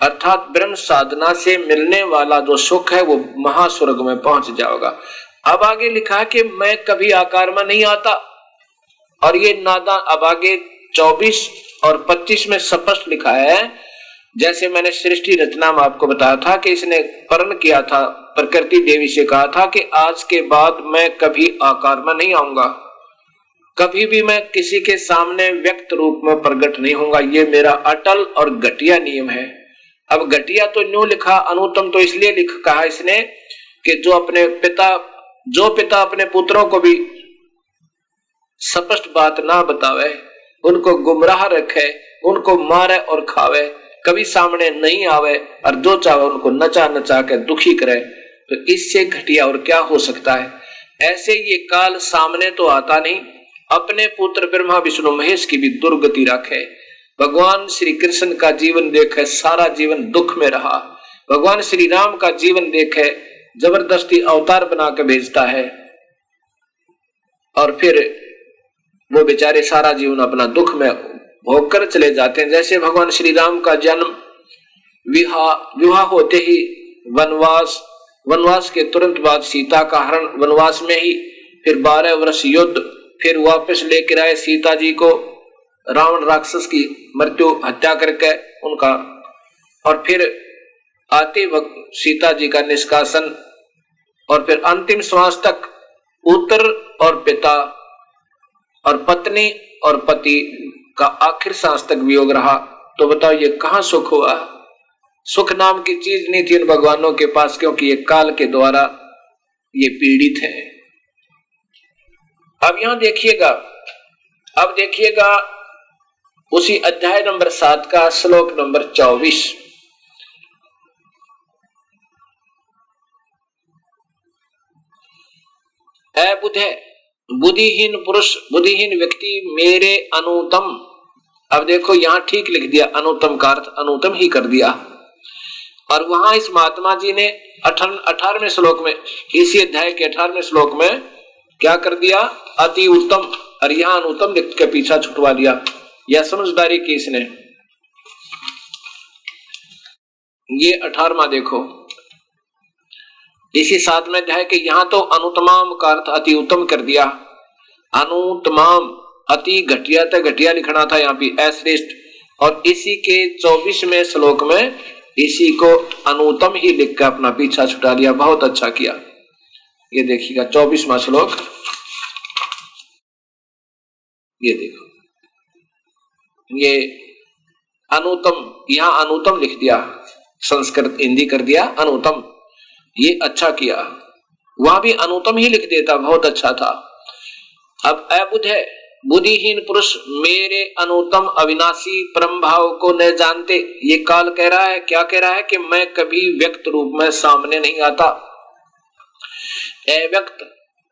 अर्थात ब्रह्म साधना से मिलने वाला जो सुख है, वो महास्वर्ग में पहुँच जाएगा। अब आगे लिखा कि मैं कभी आकार में नहीं आता। और ये नादा अब आगे 24 और 25 में स्पष्ट लिखा है। जैसे मैंने सृष्टि रचना में आपको बताया था कि इसने पर्ण किया था, प्रकृति देवी से कहा था कि आज के बाद मैं कभी आकार में नहीं आऊँगा। कभी भी मैं किसी के सामने व्यक्त रूप में प्रकट नहीं होऊँगा। ये मेरा अटल और घटिया नियम है। अब घटिया तो न्यू लिखा अनुतम तो इसलिए लिख कहा इसने कि जो अपने पिता, जो पिता अपने पुत्रों को भी स्पष्ट बात ना बतावे, उनको गुमराह रखे, उनको मारे और खावे। कभी सामने नहीं आवे और जो चाहे उनको नचा नचा के दुखी करे। तो इससे घटिया और क्या हो सकता है? ऐसे ये काल सामने तो आता नहीं। अपने पुत्र ब्रह्मा विष्णु महेश की भी दुर्गति रखे। भगवान श्री कृष्ण का जीवन देखे, सारा जीवन दुख में रहा। भगवान श्री राम का जीवन देखे, ज़बरदस्ती अवतार बना के भेजता है। और फिर वो बेचारे सारा जीवन अपना दुख में भोग कर चले जाते हैं। जैसे भगवान श्री राम का जन्म, विवाह होते ही वनवास वनवास के तुरंत बाद सीता का हरण वनवास में ही, फिर बारह वर्ष युद्ध, फिर वापस लेकर आए सीता जी को। रावण राक्षस की मृत्यु, हत्या करके उनका, और फिर आते वक्त सीता जी का निष्कासन, और फिर अंतिम श्वास तक पुत्र और पिता और पत्नी और पति का आखिर सांस तक वियोग रहा। तो बताओ, ये कहा सुख हुआ? सुख नाम की चीज़ नहीं थी इन भगवानों के पास, क्योंकि ये काल के द्वारा ये पीड़ित है। अब यहाँ देखिएगा, अब देखिएगा उसी अध्याय नंबर सात का श्लोक नंबर चौबीस। बुधे बुद्धिहीन पुरुष, बुद्धिहीन व्यक्ति, मेरे अनुतम। अब देखो, यहाँ ठीक लिख दिया, अनुतम का अर्थ अनुतम ही कर दिया। और वहाँ इस महात्मा जी ने अठारहवें श्लोक में, इसी अध्याय के अठारहवें श्लोक में क्या कर दिया? अति उत्तम। और यहाँ अनुतम लिख के पीछा छुटवा दिया। यह समझदारी की इसने। ये अठारवा देखो। इसी साथ में है कि यहाँ तो अनुतमाम का अर्थ अति उत्तम कर दिया। अनुतमाम अति घटिया तक घटिया लिखना था यहाँ पे, अश्रेष्ठ। और इसी के चौबीसवें श्लोक में इसी को अनुतम ही लिख कर अपना पीछा छुटा दिया, बहुत अच्छा किया। ये देखिएगा, चौबीसवा श्लोक। ये देखो। ये अनुतम, यहाँ अनुतम लिख दिया, संस्कृत हिंदी कर दिया, अनुतम। ये अच्छा किया। वहाँ भी अनुतम ही लिख देता, बहुत अच्छा था। अब अबुध है, बुद्धिहीन पुरुष, मेरे अनुतम अविनाशी परम भाव को न जानते। ये काल कह रहा है, क्या कह रहा है कि मैं कभी व्यक्त रूप में सामने नहीं आता? अव्यक्त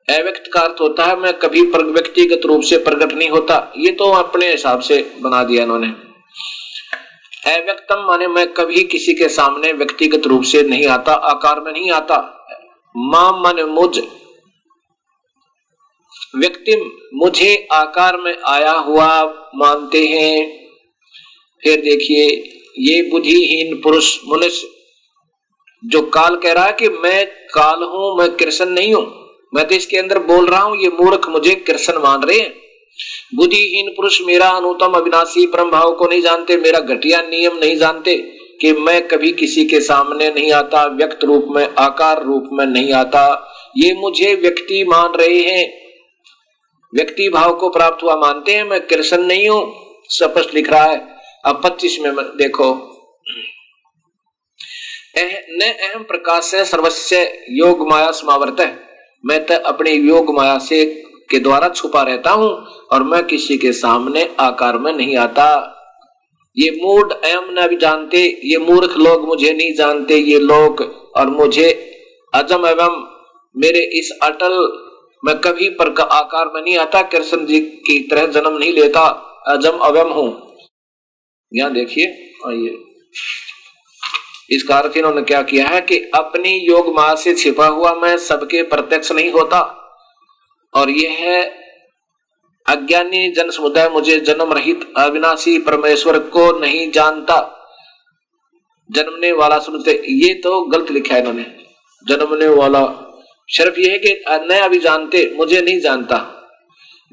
अव्यक्त का अर्थ होता है, मैं कभी व्यक्तिगत रूप से प्रकट नहीं होता। ये तो अपने हिसाब से बना दिया इन्होंने। अव्यक्तम माने मैं कभी किसी के सामने व्यक्तिगत रूप से नहीं आता, आकार में नहीं आता। माम माने मुझ। व्यक्ति मुझे आकार में आया हुआ मानते हैं। फिर देखिए, ये बुद्धिहीन पुरुष, मनुष्य, जो काल कह रहा है कि मैं काल हूँ, मैं कृष्ण नहीं हूँ। मैं तो इसके अंदर बोल रहा हूँ, ये मूर्ख मुझे कृष्ण मान रहे हैं। बुद्धिहीन पुरुष मेरा अनुतम अविनाशी परम भाव को नहीं जानते, मेरा घटिया नियम नहीं जानते कि मैं कभी किसी के सामने नहीं आता, व्यक्त रूप में, आकार रूप में नहीं आता। ये मुझे व्यक्ति मान रहे हैं। व्यक्ति भाव को प्राप्त हुआ मानते हैं, मैं कृष्ण नहीं हूँ, स्पष्ट लिख रहा है। अब पच्चीस में देखो। न अहम प्रकाश से सर्वस्व योग माया समावर्त है। मैं तो अपने योग माया से के द्वारा छुपा रहता हूँ और मैं किसी के सामने आकार में नहीं आता। ये मूड एम न भी जानते, ये मूर्ख लोग मुझे नहीं जानते, ये लोग और मुझे अजम एवं मेरे इस अटल मैं कभी पर आकार में नहीं आता, कृष्ण जी की तरह जन्म नहीं लेता, अजम अवम हूँ। यहाँ देखिए आइए इस अर्थ इन्होंने क्या किया है कि अपनी योग माँ से छिपा हुआ मैं सबके प्रत्यक्ष नहीं होता। और यह है अज्ञानी जन समुदाय मुझे जन्म रहित अविनाशी परमेश्वर को नहीं जानता। जन्मने वाला सुनते, ये तो गलत लिखा है इन्होंने। जन्मने वाला सिर्फ़ यह है कि न अभी जानते, मुझे नहीं जानता।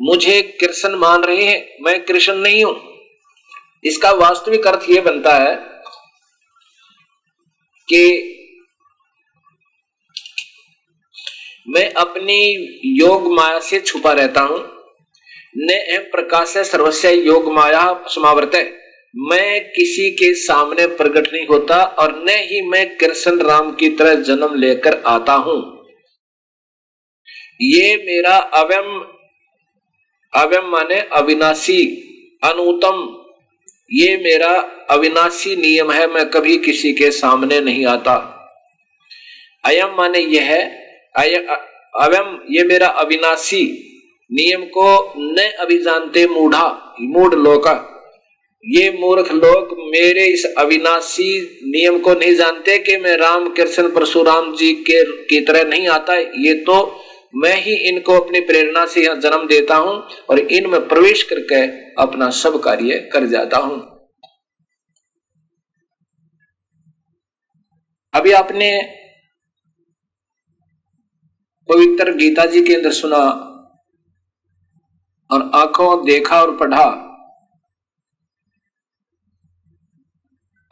मुझे कृष्ण मान रहे हैं, मैं कृष्ण नहीं हूँ। इसका वास्तविक अर्थ यह बनता है कि मैं अपनी योग माया से छुपा रहता हूँ। न एम प्रकाश है सर्वस्व योग माया समावर्त है। मैं किसी के सामने प्रकट नहीं होता और न ही मैं कृष्ण राम की तरह जन्म लेकर आता हूँ। ये मेरा अवयम अवयम माने अविनाशी, अनुतम। ये मेरा अविनाशी नियम है, मैं कभी किसी के सामने नहीं आता। अयम माने यह है अवयम ये मेरा अविनाशी नियम को न अभी जानते मूढ़ा, मूढ़ लोका। ये मूर्ख लोग मेरे इस अविनाशी नियम को नहीं जानते कि मैं राम कृष्ण परशुराम जी के, की तरह नहीं आता। ये तो मैं ही इनको अपनी प्रेरणा से यहाँ जन्म देता हूँ और इनमें प्रवेश करके अपना सब कार्य कर जाता हूँ। अभी आपने पवित्र गीता जी के अंदर सुना और आँखों देखा और पढ़ा।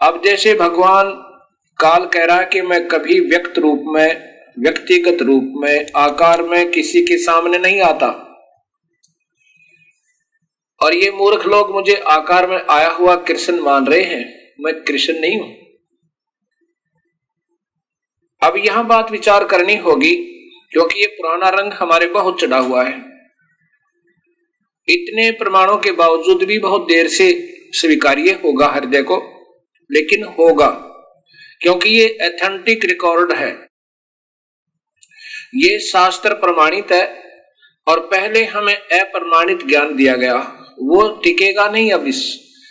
अब जैसे भगवान काल कह रहा है कि मैं कभी व्यक्त रूप में, व्यक्तिगत रूप में, आकार में किसी के सामने नहीं आता। और ये मूर्ख लोग मुझे आकार में आया हुआ कृष्ण मान रहे हैं। मैं कृष्ण नहीं हूँ। अब यहाँ बात विचार करनी होगी क्योंकि ये पुराना रंग हमारे बहुत चढ़ा हुआ है। इतने प्रमाणों के बावजूद भी बहुत देर से स्वीकार्य होगा हृदय को, लेकिन होगा, क्योंकि ये एथेंटिक रिकॉर्ड है। ये शास्त्र प्रमाणित है, और पहले हमें अप्रमाणित ज्ञान दिया गया। वो टिकेगा नहीं अब इस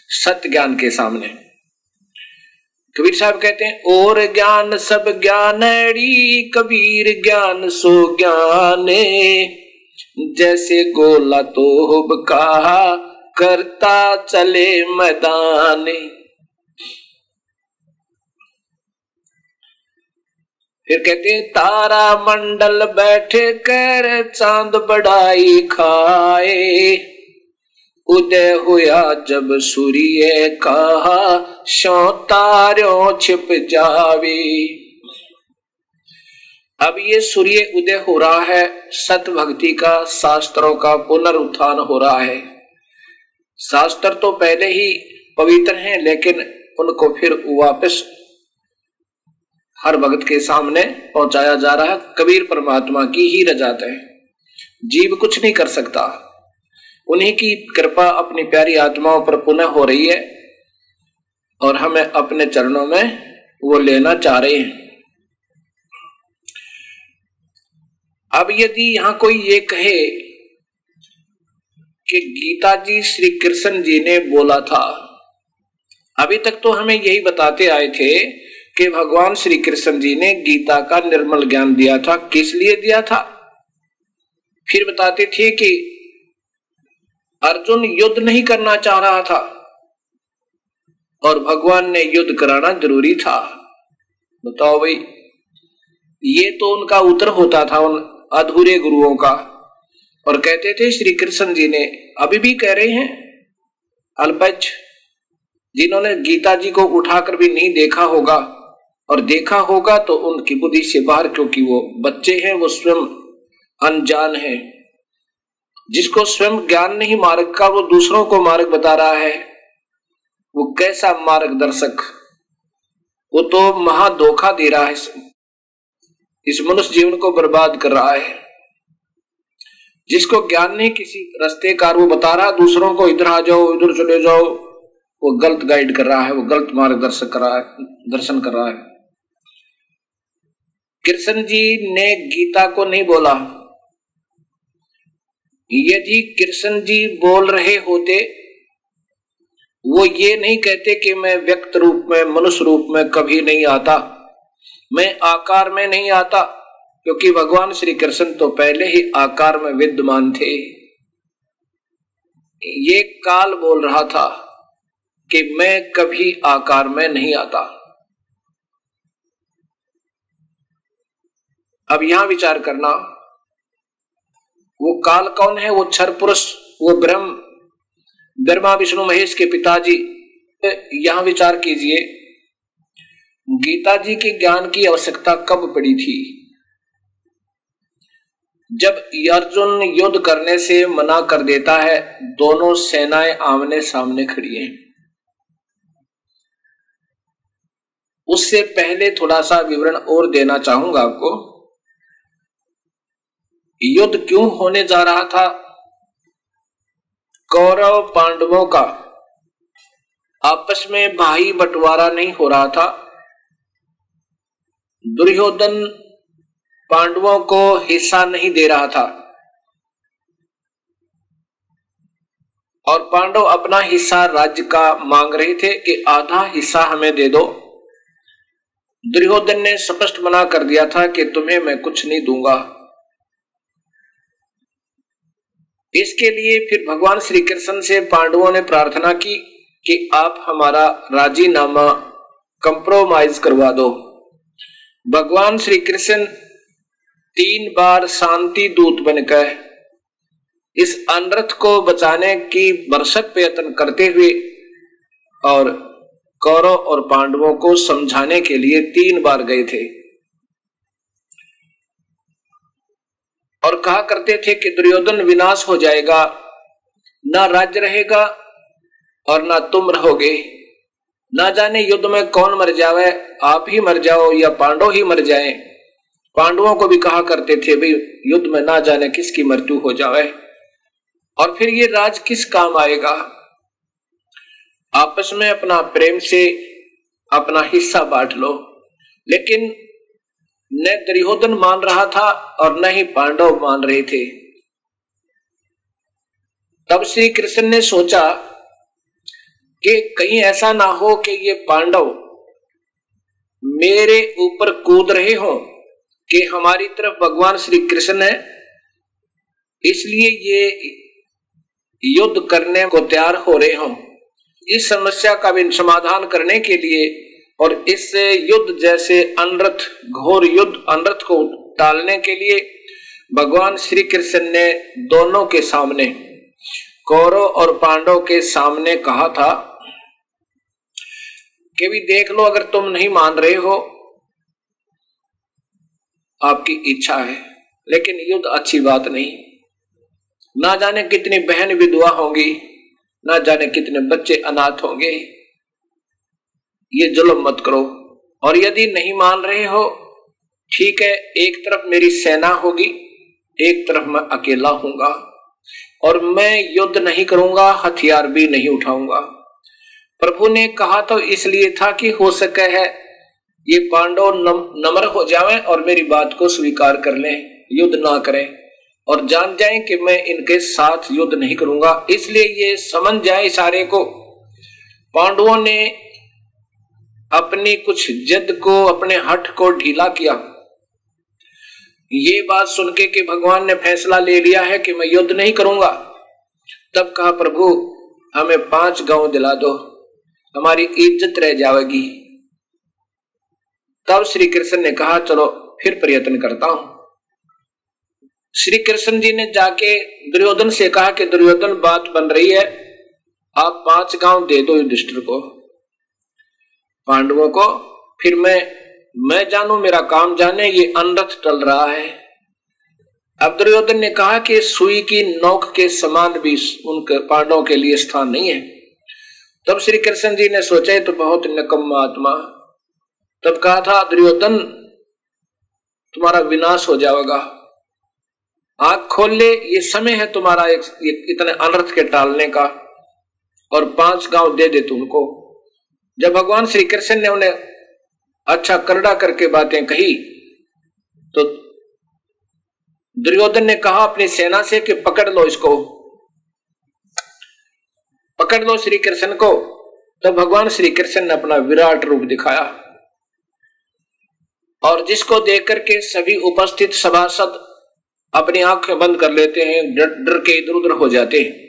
सत्य ज्ञान के सामने। कबीर साहब कहते हैं, और ज्ञान सब ज्ञान कबीर ज्ञान सो ज्ञान। जैसे गोला तो कहा करता चले मैदान। फिर कहते हैं, तारा मंडल बैठे कर चाँद बड़ाई खाए। उदय हुआ जब सूर्य कहा, शो तारों छिप जावे। अब ये सूर्य उदय हो रहा है सत भक्ति का, शास्त्रों का पुनरुत्थान हो रहा है। शास्त्र तो पहले ही पवित्र हैं, लेकिन उनको फिर वापस हर भक्त के सामने पहुँचाया जा रहा है। कबीर परमात्मा की ही रजात है जीव कुछ नहीं कर सकता। उन्हीं की कृपा अपनी प्यारी आत्माओं पर पुनः हो रही है और हमें अपने चरणों में वो लेना चाह रहे हैं। अब यदि यहाँ कोई ये कहे कि गीता जी श्री कृष्ण जी ने बोला था, अभी तक तो हमें यही बताते आए थे कि भगवान श्री कृष्ण जी ने गीता का निर्मल ज्ञान दिया था। किस लिए दिया था? फिर बताते थे कि अर्जुन युद्ध नहीं करना चाह रहा था और भगवान ने युद्ध कराना ज़रूरी था। बताओ भाई, ये तो उनका उत्तर होता था उन अधूरे गुरुओं का। और कहते थे, श्री कृष्ण जी ने, अभी भी कह रहे हैं? अल्पज, जिन्होंने गीता जी को उठाकर भी नहीं देखा होगा, और देखा होगा तो उनकी बुद्धि से बाहर, क्योंकि वो बच्चे हैं, वो स्वयं अनजान है। जिसको स्वयं ज्ञान नहीं मार्ग का, वो दूसरों को मार्ग बता रहा है। वो कैसा मार्गदर्शक? वो तो महा धोखा दे रहा है इस मनुष्य जीवन को बर्बाद कर रहा है। जिसको ज्ञान नहीं, किसी रास्ते कार वो बता रहा, दूसरों को, इधर आ जाओ, इधर चले जाओ। वो गलत गाइड कर रहा है, वो गलत मार्गदर्शक कर रहा है, दर्शन कर रहा है। कृष्ण जी ने गीता को नहीं बोला। यदि कृष्ण जी बोल रहे होते, वो ये नहीं कहते कि मैं व्यक्त रूप में, मनुष्य रूप में कभी नहीं आता। मैं आकार में नहीं आता, क्योंकि भगवान श्री कृष्ण तो पहले ही आकार में विद्यमान थे। ये काल बोल रहा था कि मैं कभी आकार में नहीं आता। अब यहाँ विचार करना वो काल कौन है? वो छर पुरुष, वो ब्रह्म। ब्रह्मा, विष्णु, महेश के पिताजी। यहाँ विचार कीजिए गीता जी के ज्ञान की आवश्यकता कब पड़ी थी? जब अर्जुन युद्ध करने से मना कर देता है, दोनों सेनाएँ आमने सामने खड़ी हैं। उससे पहले थोड़ा सा विवरण और देना चाहूँगा आपको। युद्ध क्यों होने जा रहा था? कौरव पांडवों का। आपस में भाई बंटवारा नहीं हो रहा था। दुर्योधन पांडवों को हिस्सा नहीं दे रहा था। और पांडव अपना हिस्सा राज्य का मांग रहे थे कि आधा हिस्सा हमें दे दो। दुर्योधन ने स्पष्ट मना कर दिया था कि तुम्हें मैं कुछ नहीं दूँगा। इसके लिए फिर भगवान श्री कृष्ण से पांडवों ने प्रार्थना की कि आप हमारा राजीनामा कंप्रोमाइज करवा दो। भगवान श्री कृष्ण तीन बार शांति दूत बनकर इस अनरथ को बचाने की बरसक प्रयत्न करते हुए और कौरव और पांडवों को समझाने के लिए तीन बार गए थे। और कहा करते थे कि दुर्योधन विनाश हो जाएगा, ना राज्य रहेगा और ना तुम रहोगे। ना जाने युद्ध में कौन मर जावे, आप ही मर जाओ या पांडव ही मर जाए। पांडवों को भी कहा करते थे, भाई, युद्ध में ना जाने किसकी मृत्यु हो जावे और फिर ये राज किस काम आएगा? आपस में अपना प्रेम से अपना हिस्सा बांट लो, लेकिन न दुर्योधन मान रहा था और न ही पांडव मान रहे थे। तब श्री कृष्ण ने सोचा कि कहीं ऐसा ना हो कि ये पांडव मेरे ऊपर कूद रहे हो कि हमारी तरफ़ भगवान श्री कृष्ण है। इसलिए ये युद्ध करने को तैयार हो रहे हो। इस समस्या का भी समाधान करने के लिए और इस युद्ध जैसे अनरथ, घोर युद्ध, अनरथ को टालने के लिए भगवान श्री कृष्ण ने दोनों के सामने, कौरव और पांडव के सामने कहा था कि भी देख लो, अगर तुम नहीं मान रहे हो, आपकी इच्छा है, लेकिन युद्ध अच्छी बात नहीं। ना जाने कितनी बहन विधवा होंगी, ना जाने कितने बच्चे अनाथ होंगे। ये जुल्म मत करो। और यदि नहीं मान रहे हो, ठीक है, एक तरफ़ मेरी सेना होगी, एक तरफ़ मैं अकेला हूँगा और मैं युद्ध नहीं करूँगा, हथियार भी नहीं उठाऊँगा। प्रभु ने कहा तो इसलिए था कि हो सके है, ये पांडव नम्र हो जाएँ और मेरी बात को स्वीकार कर लें, युद्ध ना करें, और जान जाएँ कि मैं इनके साथ युद्ध नहीं करूँगा। इसलिए ये समझ जाए सारे को। पांडवों ने अपनी कुछ जिद को, अपने हट को ढीला किया। ये बात सुन के कि भगवान ने फैसला ले लिया है कि मैं युद्ध नहीं करूँगा। तब कहा, प्रभु, हमें पाँच गाँव दिला दो। हमारी इज़्ज़त रह जाएगी। तब श्री कृष्ण ने कहा, चलो, फिर प्रयत्न करता हूँ। श्री कृष्ण जी ने जाके दुर्योधन से कहा कि, दुर्योधन, बात बन रही है। आप पाँच गाँव दे दो युधिष्ठिर को। पांडवों को फिर मैं मैं जानू मेरा काम जाने ये अनरथ टल रहा है। अब दुर्योधन ने कहा कि सुई की नोक के समान भी उनके पांडवों के लिए स्थान नहीं है। तब श्री कृष्ण जी ने सोचा तो बहुत नकम आत्मा। तब कहा था दुर्योधन तुम्हारा विनाश हो जाएगा। आँख खोल ले ये समय है तुम्हारा एक, एक इतने अनर्थ के टालने का और पाँच गाँव दे दे तुमको। जब भगवान श्री कृष्ण ने उन्हें अच्छा करड़ा करके बातें कही तो दुर्योधन ने कहा अपनी सेना से कि पकड़ लो इसको। पकड़ लो श्री कृष्ण को तो भगवान श्री कृष्ण ने अपना विराट रूप दिखाया। और जिसको देख करके सभी उपस्थित सभासद अपनी आँखें बंद कर लेते हैं, डर के इधर उधर हो जाते हैं।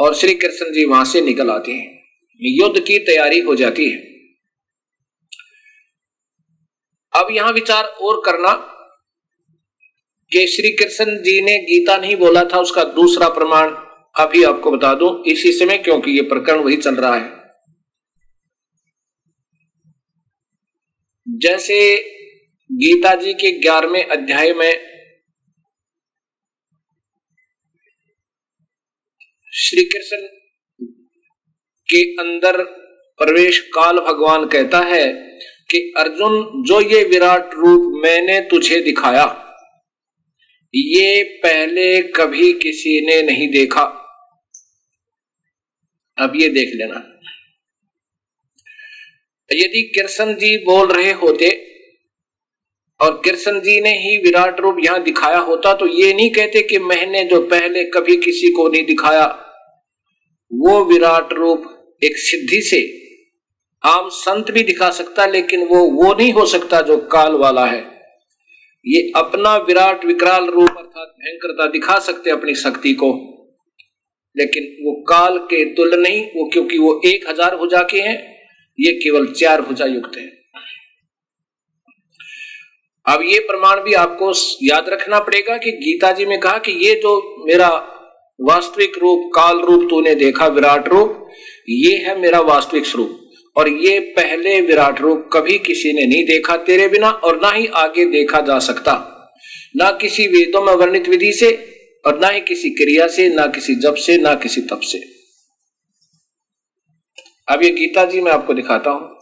और श्री कृष्ण जी वहाँ से निकल आते हैं। युद्ध की तैयारी हो जाती है। अब यहाँ विचार और करना कि श्री कृष्ण जी ने गीता नहीं बोला था, उसका दूसरा प्रमाण अभी आपको बता दूँ, इसी समय क्योंकि ये प्रकरण वही चल रहा है। जैसे गीता जी के ग्यारहवें अध्याय में श्री कृष्ण के अंदर प्रवेश काल भगवान कहता है कि अर्जुन, जो ये विराट रूप मैंने तुझे दिखाया, ये पहले कभी किसी ने नहीं देखा। अब ये देख लेना। यदि कृष्ण जी बोल रहे होते और कृष्ण जी ने ही विराट रूप यहाँ दिखाया होता तो ये नहीं कहते कि मैंने जो पहले कभी किसी को नहीं दिखाया। वो विराट रूप एक सिद्धि से आम संत भी दिखा सकता, लेकिन वो वो नहीं हो सकता जो काल वाला है। ये अपना विराट विकराल रूप अर्थात भयंकरता दिखा सकते अपनी शक्ति को। लेकिन वो काल के तुल नहीं, वो क्योंकि वो एक हज़ार भुजा के हैं, ये केवल चार भुजा युक्त है। अब ये प्रमाण भी आपको याद रखना पड़ेगा कि गीता जी में कहा कि ये जो मेरा वास्तविक रूप, काल रूप तूने देखा, विराट रूप, ये है मेरा वास्तविक स्वरूप। और ये पहले विराट रूप कभी किसी ने नहीं देखा तेरे बिना और ना ही आगे देखा जा सकता। ना किसी वेदों में वर्णित विधि से और ना ही किसी क्रिया से, ना किसी जप से, ना किसी तप से। अब ये गीता जी मैं आपको दिखाता हूँ।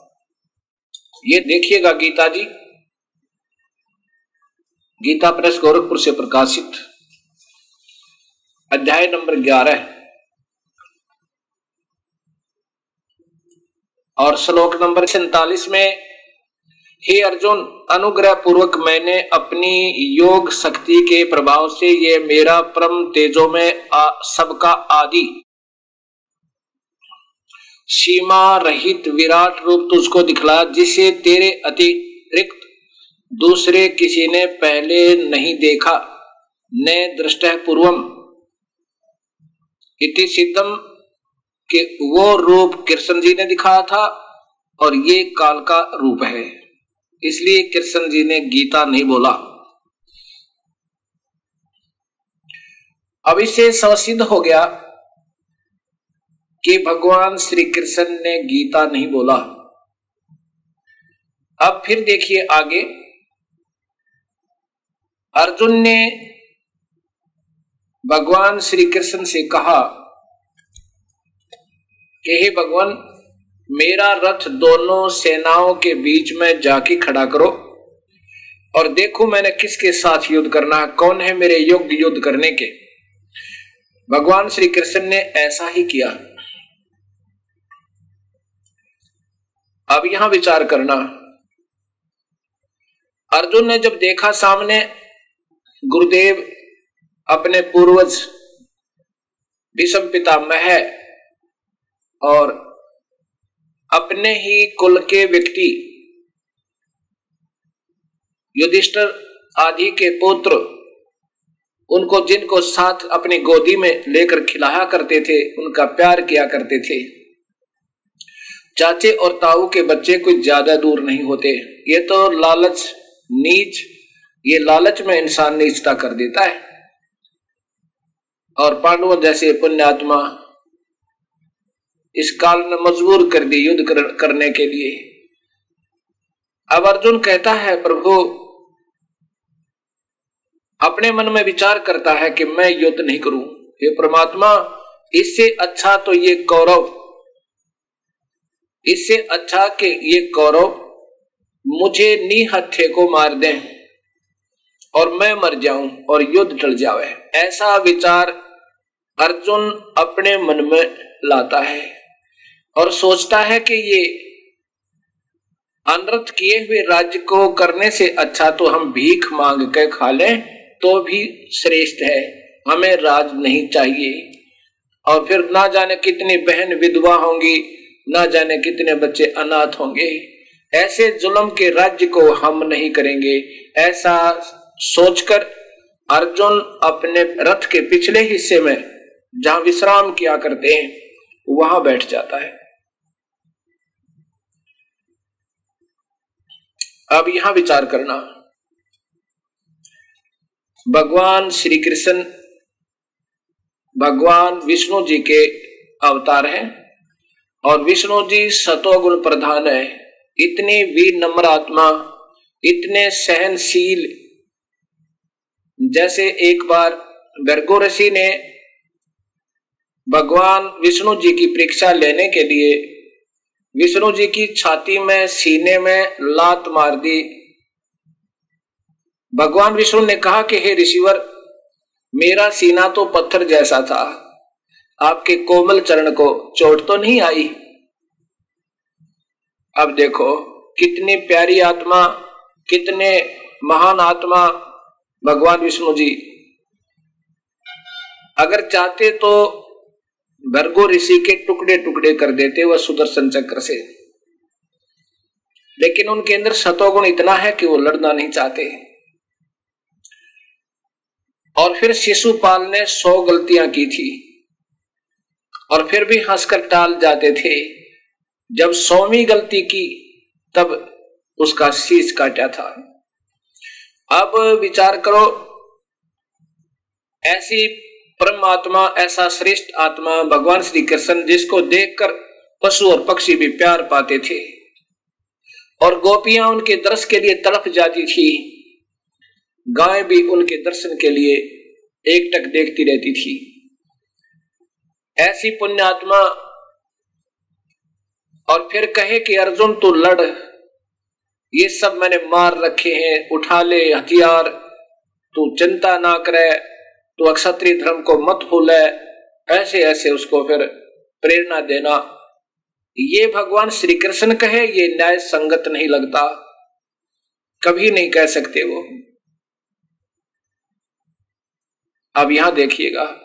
ये देखिएगा गीता जी। गीता प्रेस गोरखपुर से प्रकाशित। अध्याय नंबर ग्यारह। और श्लोक नंबर सैतालीस में, हे अर्जुन अनुग्रह पूर्वक मैंने अपनी योग शक्ति के प्रभाव से ये मेरा परम तेजो में सबका आदि। सीमा रहित विराट रूप तुझको दिखला, जिसे तेरे अतिरिक्त दूसरे किसी ने पहले नहीं देखा, न दृष्ट पूर्वम। इति सिद्धम कि वो रूप कृष्ण जी ने दिखाया था और ये काल का रूप है। इसलिए कृष्ण जी ने गीता नहीं बोला। अब इसे ससिद्ध हो गया कि भगवान श्री कृष्ण ने गीता नहीं बोला। अब फिर देखिए आगे। अर्जुन ने भगवान श्री कृष्ण से कहा कि हे भगवान, मेरा रथ दोनों सेनाओं के बीच में जाके खड़ा करो और देखो मैंने किसके साथ युद्ध करना कौन है मेरे योग्य युद्ध करने के। भगवान श्री कृष्ण ने ऐसा ही किया। अब यहाँ विचार करना। अर्जुन ने जब देखा सामने गुरुदेव अपने पूर्वज विषम पितामह और अपने ही कुल के व्यक्ति युधिष्ठर आदि के पुत्र उनको जिनको साथ अपनी गोदी में लेकर खिलाया करते थे, उनका प्यार किया करते थे। चाचे और ताऊ के बच्चे कुछ ज़्यादा दूर नहीं होते। ये तो लालच, नीच ये लालच में इंसान नीचता कर देता है। और पांडवों जैसे पुण्यात्मा इस काल ने मजबूर कर दी युद्ध कर, करने के लिए। अब अर्जुन कहता है प्रभु अपने मन में विचार करता है कि मैं युद्ध नहीं करूँ। ये परमात्मा इससे अच्छा तो ये कौरव इससे अच्छा कि ये कौरव मुझे नी हथे को मार दें। और मैं मर जाऊँ और युद्ध टल जावे। ऐसा विचार अर्जुन अपने मन में लाता है और सोचता है कि ये अनर्थ किए हुए राज्य को करने से अच्छा तो हम भीख मांग के खा लें तो भी श्रेष्ठ है। हमें राज नहीं चाहिए। और फिर ना जाने कितनी बहन विधवा होंगी, ना जाने कितने बच्चे अनाथ होंगे। ऐसे जुलम के राज्य को हम नहीं करेंगे। ऐसा सोचकर अर्जुन अपने रथ के पिछले हिस्से में जहाँ विश्राम किया करते हैं, वहाँ बैठ जाता है। अब यहाँ विचार करना। भगवान श्री कृष्ण भगवान विष्णु जी के अवतार हैं और विष्णु जी सतोगुण प्रधान है। इतनी वीर नम्र आत्मा, इतने सहनशील जैसे एक बार गर्गो ऋषि ने भगवान विष्णु जी की परीक्षा लेने के लिए विष्णु जी की छाती में, सीने में लात मार दी। भगवान विष्णु ने कहा कि, हे ऋषिवर, मेरा सीना तो पत्थर जैसा था। आपके कोमल चरण को चोट तो नहीं आई? अब देखो, कितनी प्यारी आत्मा, कितने महान आत्मा भगवान विष्णु जी, अगर चाहते तो भरगो ऋषि के टुकड़े टुकड़े कर देते वह सुदर्शन चक्र से। लेकिन उनके अंदर सतोगुण इतना है कि वो लड़ना नहीं चाहते। और फिर शिशुपाल ने सौ गलतियाँ की थी और फिर भी हंसकर टाल जाते थे। जब सौवीं गलती की, तब उसका शीश काटा था। अब विचार करो, ऐसी परमात्मा, ऐसा श्रेष्ठ आत्मा भगवान श्री कृष्ण जिसको देखकर पशु और पक्षी भी प्यार पाते थे और गोपियाँ उनके दर्श के लिए तड़प जाती थी, गाय भी उनके दर्शन के लिए एक टक देखती रहती थी। ऐसी पुण्यात्मा और फिर कहे कि, अर्जुन, तू लड़। ये सब मैंने मार रखे हैं, उठा ले, हथियार। तू चिंता ना करे, तू अक्षत्रिय धर्म को मत भूले। ऐसे ऐसे उसको फिर प्रेरणा देना। ये भगवान श्री कृष्ण कहे, ये न्याय संगत नहीं लगता। कभी नहीं कह सकते वो। अब यहाँ देखिएगा।